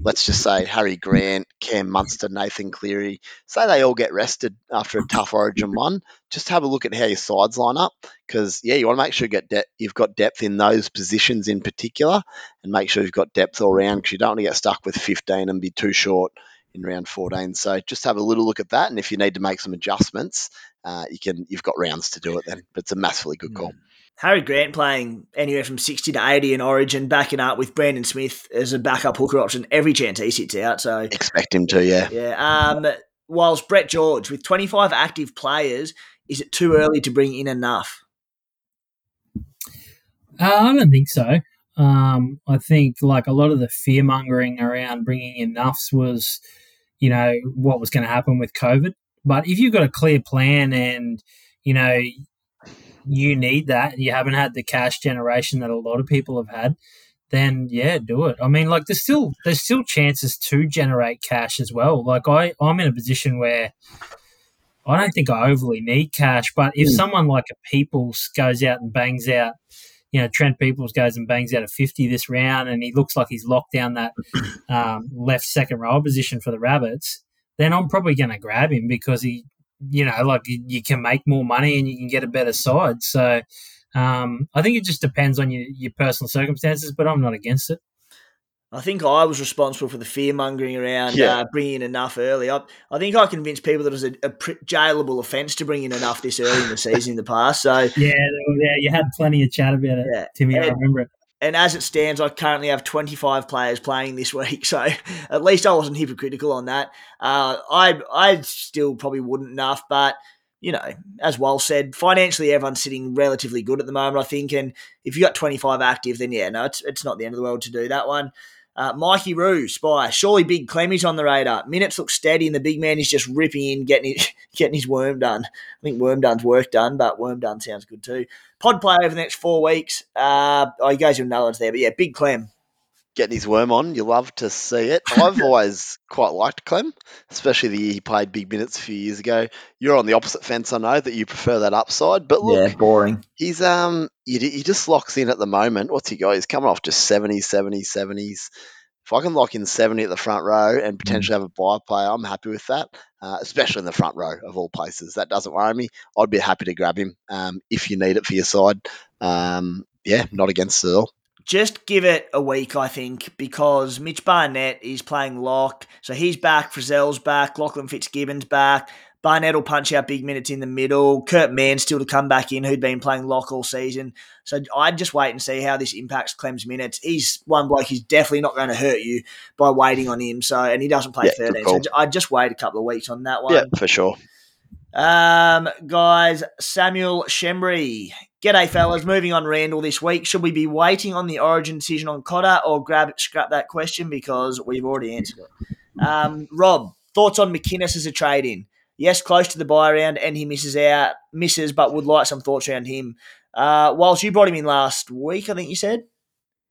S4: Let's just say Harry Grant, Cam Munster, Nathan Cleary. Say they all get rested after a tough Origin one. Just have a look at how your sides line up because yeah, you want to make sure you get de- you've got depth in those positions in particular, and make sure you've got depth all around because you don't want to get stuck with 15 and be too short in round 14. So just have a little look at that, and if you need to make some adjustments, uh, you can. You've got rounds to do it then. But it's a massively good call.
S3: Harry Grant playing anywhere from 60 to 80 in Origin, backing up with Brandon Smith as a backup hooker option every chance he sits out. So
S4: Expect him to, yeah.
S3: yeah. Um, whilst Brett George with 25 active players, is it too early to bring in enough?
S5: Uh, I don't think so. Um, I think like a lot of the fear mongering around bringing in nuffs was, you know, what was going to happen with COVID. But if you've got a clear plan and, you know, you need that, you haven't had the cash generation that a lot of people have had, then yeah, do it. I mean, like there's still there's still chances to generate cash as well. Like I I'm in a position where I don't think I overly need cash, but if
S3: Mm.
S5: someone like a Peoples goes out and bangs out, you know, Trent Peoples goes and bangs out a 50 this round and he looks like he's locked down that *clears throat* um, left second row position for the Rabbits, then I'm probably going to grab him because he, you know, like you, you can make more money and you can get a better side. So um, I think it just depends on your, your personal circumstances, but I'm not against it.
S3: I think I was responsible for the fear mongering around
S4: Yeah.
S3: uh, bringing in enough early. I, I think I convinced people that it was a, a pr- jailable offence to bring in enough this early in the season in the past. So, *laughs*
S5: Yeah, yeah, you had plenty of chat about it,
S3: Yeah.
S5: Timmy. I
S3: And-
S5: remember it.
S3: and as it stands, I currently have 25 players playing this *laughs* week. So at least I wasn't hypocritical on that. Uh, I I still probably wouldn't enough, but you know, as Wal said, financially everyone's sitting relatively good at the moment, I think. And if you got 25 active, then yeah, no, it's, it's not the end of the world to do that one. Uh, Mikey Roo, Spy, surely Big Clemmy's on the radar. Minutes look steady, and the big man is just ripping in, getting his, *laughs* getting his worm done. I think worm done's work done, but worm done sounds good too. Pod play over the next four weeks. Uh, oh, he goes with another one's there, but yeah, Big Clem.
S4: Getting his worm on, you love to see it. *laughs* I've always quite liked Clem, especially the year he played big minutes a few years ago. You're on the opposite fence, I know that you prefer that upside, but look,
S3: yeah, boring.
S4: He's um he, he just locks in at the moment. What's he got? He's coming off just 70s, 70s, 70s. If I can lock in 70 at the front row and potentially have a bye player, I'm happy with that, uh, especially in the front row of all places. That doesn't worry me. I'd be happy to grab him um, if you need it for your side. Um, yeah, not against it all.
S3: Just give it a week, I think, because Mitch Barnett is playing lock. So he's back, Frizell's back, Lachlan Fitzgibbon's back. Barnett will punch out big minutes in the middle. Kurt Mann still to come back in, who'd been playing lock all season. So I'd just wait and see how this impacts Clem's minutes. He's one bloke who's definitely not going to hurt you by waiting on him. So and he doesn't play
S4: Yeah, good
S3: 13. So I'd just wait a couple of weeks on that one.
S4: Yeah, for sure.
S3: Um, guys, Samuel Shembry. G'day, fellas. Moving on Randall this week. Should we be waiting on the origin decision on Cotter or grab scrap that question because we've already answered it? Um, Rob, thoughts on McInnes as a trade in? Yes, close to the bye round and he misses out, misses, but would like some thoughts around him. Uh, whilst you brought him in last week, I think you said.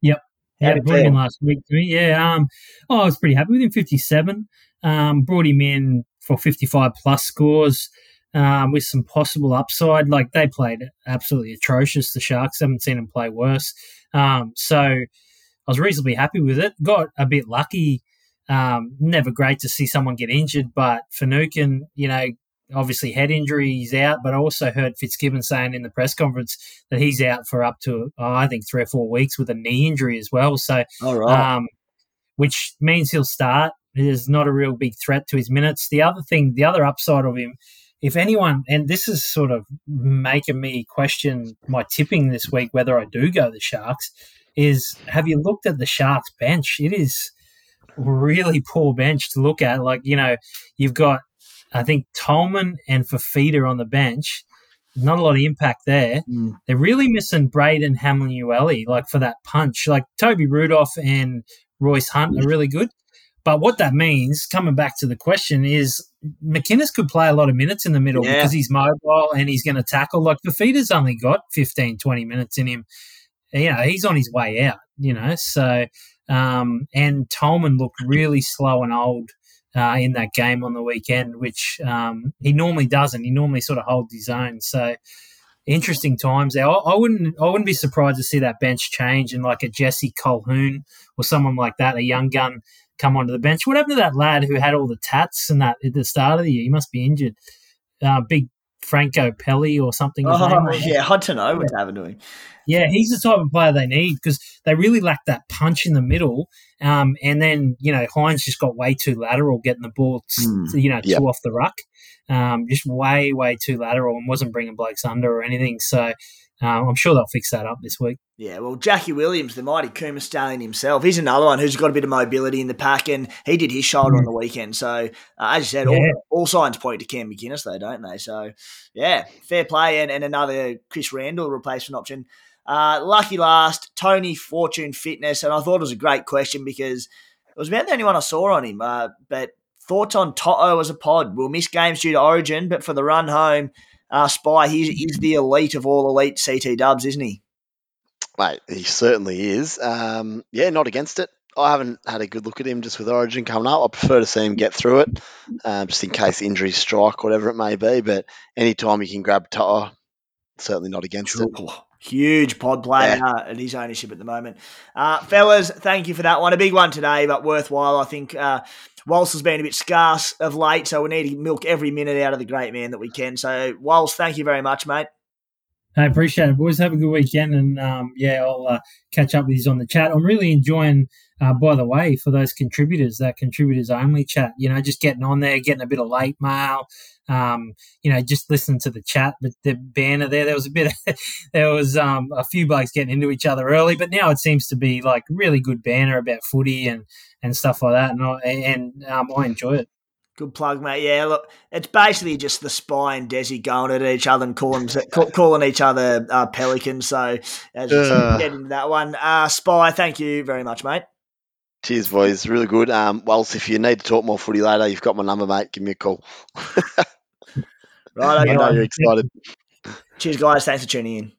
S5: Yep. Yeah, brought him last week to me. Yeah, um, oh, I was pretty happy with him. Fifty-seven. Um, brought him in for fifty-five plus scores. Um, with some possible upside, like they played absolutely atrocious. The Sharks haven't seen them play worse. Um, so I was reasonably happy with it. Got a bit lucky. Um, never great to see someone get injured, but Finucane, you know, obviously head injury, he's out. But I also heard Fitzgibbon saying in the press conference that he's out for up to, oh, I think, three or four weeks with a knee injury as well. So,
S3: All right.
S5: um, which means he'll start. There's not a real big threat to his minutes. The other thing, the other upside of him, if anyone, and this is sort of making me question my tipping this week whether I do go the Sharks, is have you looked at the Sharks bench? It is really poor bench to look at. Like, you know, you've got, I think, Tolman and Fifita on the bench. Not a lot of impact there.
S3: Mm.
S5: They're really missing Braden Hamlin like for that punch. Like Toby Rudolph and Royce Hunt are really good. But what that means, coming back to the question, is McInnes could play a lot of minutes in the middle
S3: Yeah.
S5: because he's mobile and he's going to tackle. Like Fifita's only got 15, 20 minutes in him. You know, he's on his way out, you know. So, um, and Tolman looked really slow and old uh, in that game on the weekend, which um, he normally doesn't. He normally sort of holds his own. So, interesting times there. I, I wouldn't I wouldn't be surprised to see that bench change and like a Jesse Colquhoun or someone like that, a young gun, come onto the bench. What happened to that lad who had all the tats and that at the start of the year? He must be injured. Uh, big Franco Pelli or something.
S3: Oh, yeah, hard to know what's happened to him.
S5: Yeah, he's the type of player they need because they really lack that punch in the middle. Um, and then you know Hynes just got way too lateral, getting the ball,
S4: Mm,
S5: you know,
S4: yep.
S5: too off the ruck. Um, just way, way too lateral, and wasn't bringing blokes under or anything. So um, I'm sure they'll fix that up this week.
S3: Yeah, well, Jackie Williams, the mighty Cooma Stallion himself, he's another one who's got a bit of mobility in the pack, and he did his shoulder on the weekend. So, uh, as you said,
S5: Yeah.
S3: all, all signs point to Cam McInnes, though, don't they? So, yeah, fair play, and, and another Chris Randall replacement option. Uh, lucky last, Tony Fortune Fitness, and I thought it was a great question because it was about the only one I saw on him. Uh, but thoughts on Toto as a pod? We'll miss games due to Origin, but for the run home, uh, Spy, he's, he's the elite of all elite CT dubs, isn't he?
S4: Mate, he certainly is. Um, yeah, not against it. I haven't had a good look at him just with Origin coming up. I prefer to see him get through it, um, just in case injuries strike, whatever it may be. But anytime you can grab Toto, certainly not against it.
S3: Huge pod player
S4: Yeah.
S3: at his ownership at the moment. Uh, fellas, thank you for that one. A big one today, but worthwhile. I think uh, Walsh has been a bit scarce of late, so we need to milk every minute out of the great man that we can. So, Walsh, thank you very much, mate.
S5: I appreciate it, boys. Have a good weekend, and um, yeah, I'll uh, catch up with you on the chat. I'm really enjoying, uh, by the way, for those contributors, that contributors only chat. You know, just getting on there, getting a bit of late mail. Um, you know, just listening to the chat, but the banner there, there was a bit, of, *laughs* there was um, a few blokes getting into each other early, but now it seems to be like really good banner about footy and and stuff like that, and I, and um, I enjoy it.
S3: Good plug, mate. Yeah, look, it's basically just the spy and Desi going at each other and calling calling each other uh, pelicans. So, as you said, get into that one. Uh, spy, thank you very much, mate.
S4: Cheers, boys. Really good. Um, Wells, if you need to talk more footy later, you've got my number, mate. Give me a call. *laughs*
S3: Right,
S4: I know you're excited.
S3: Cheers, guys. Thanks for tuning in.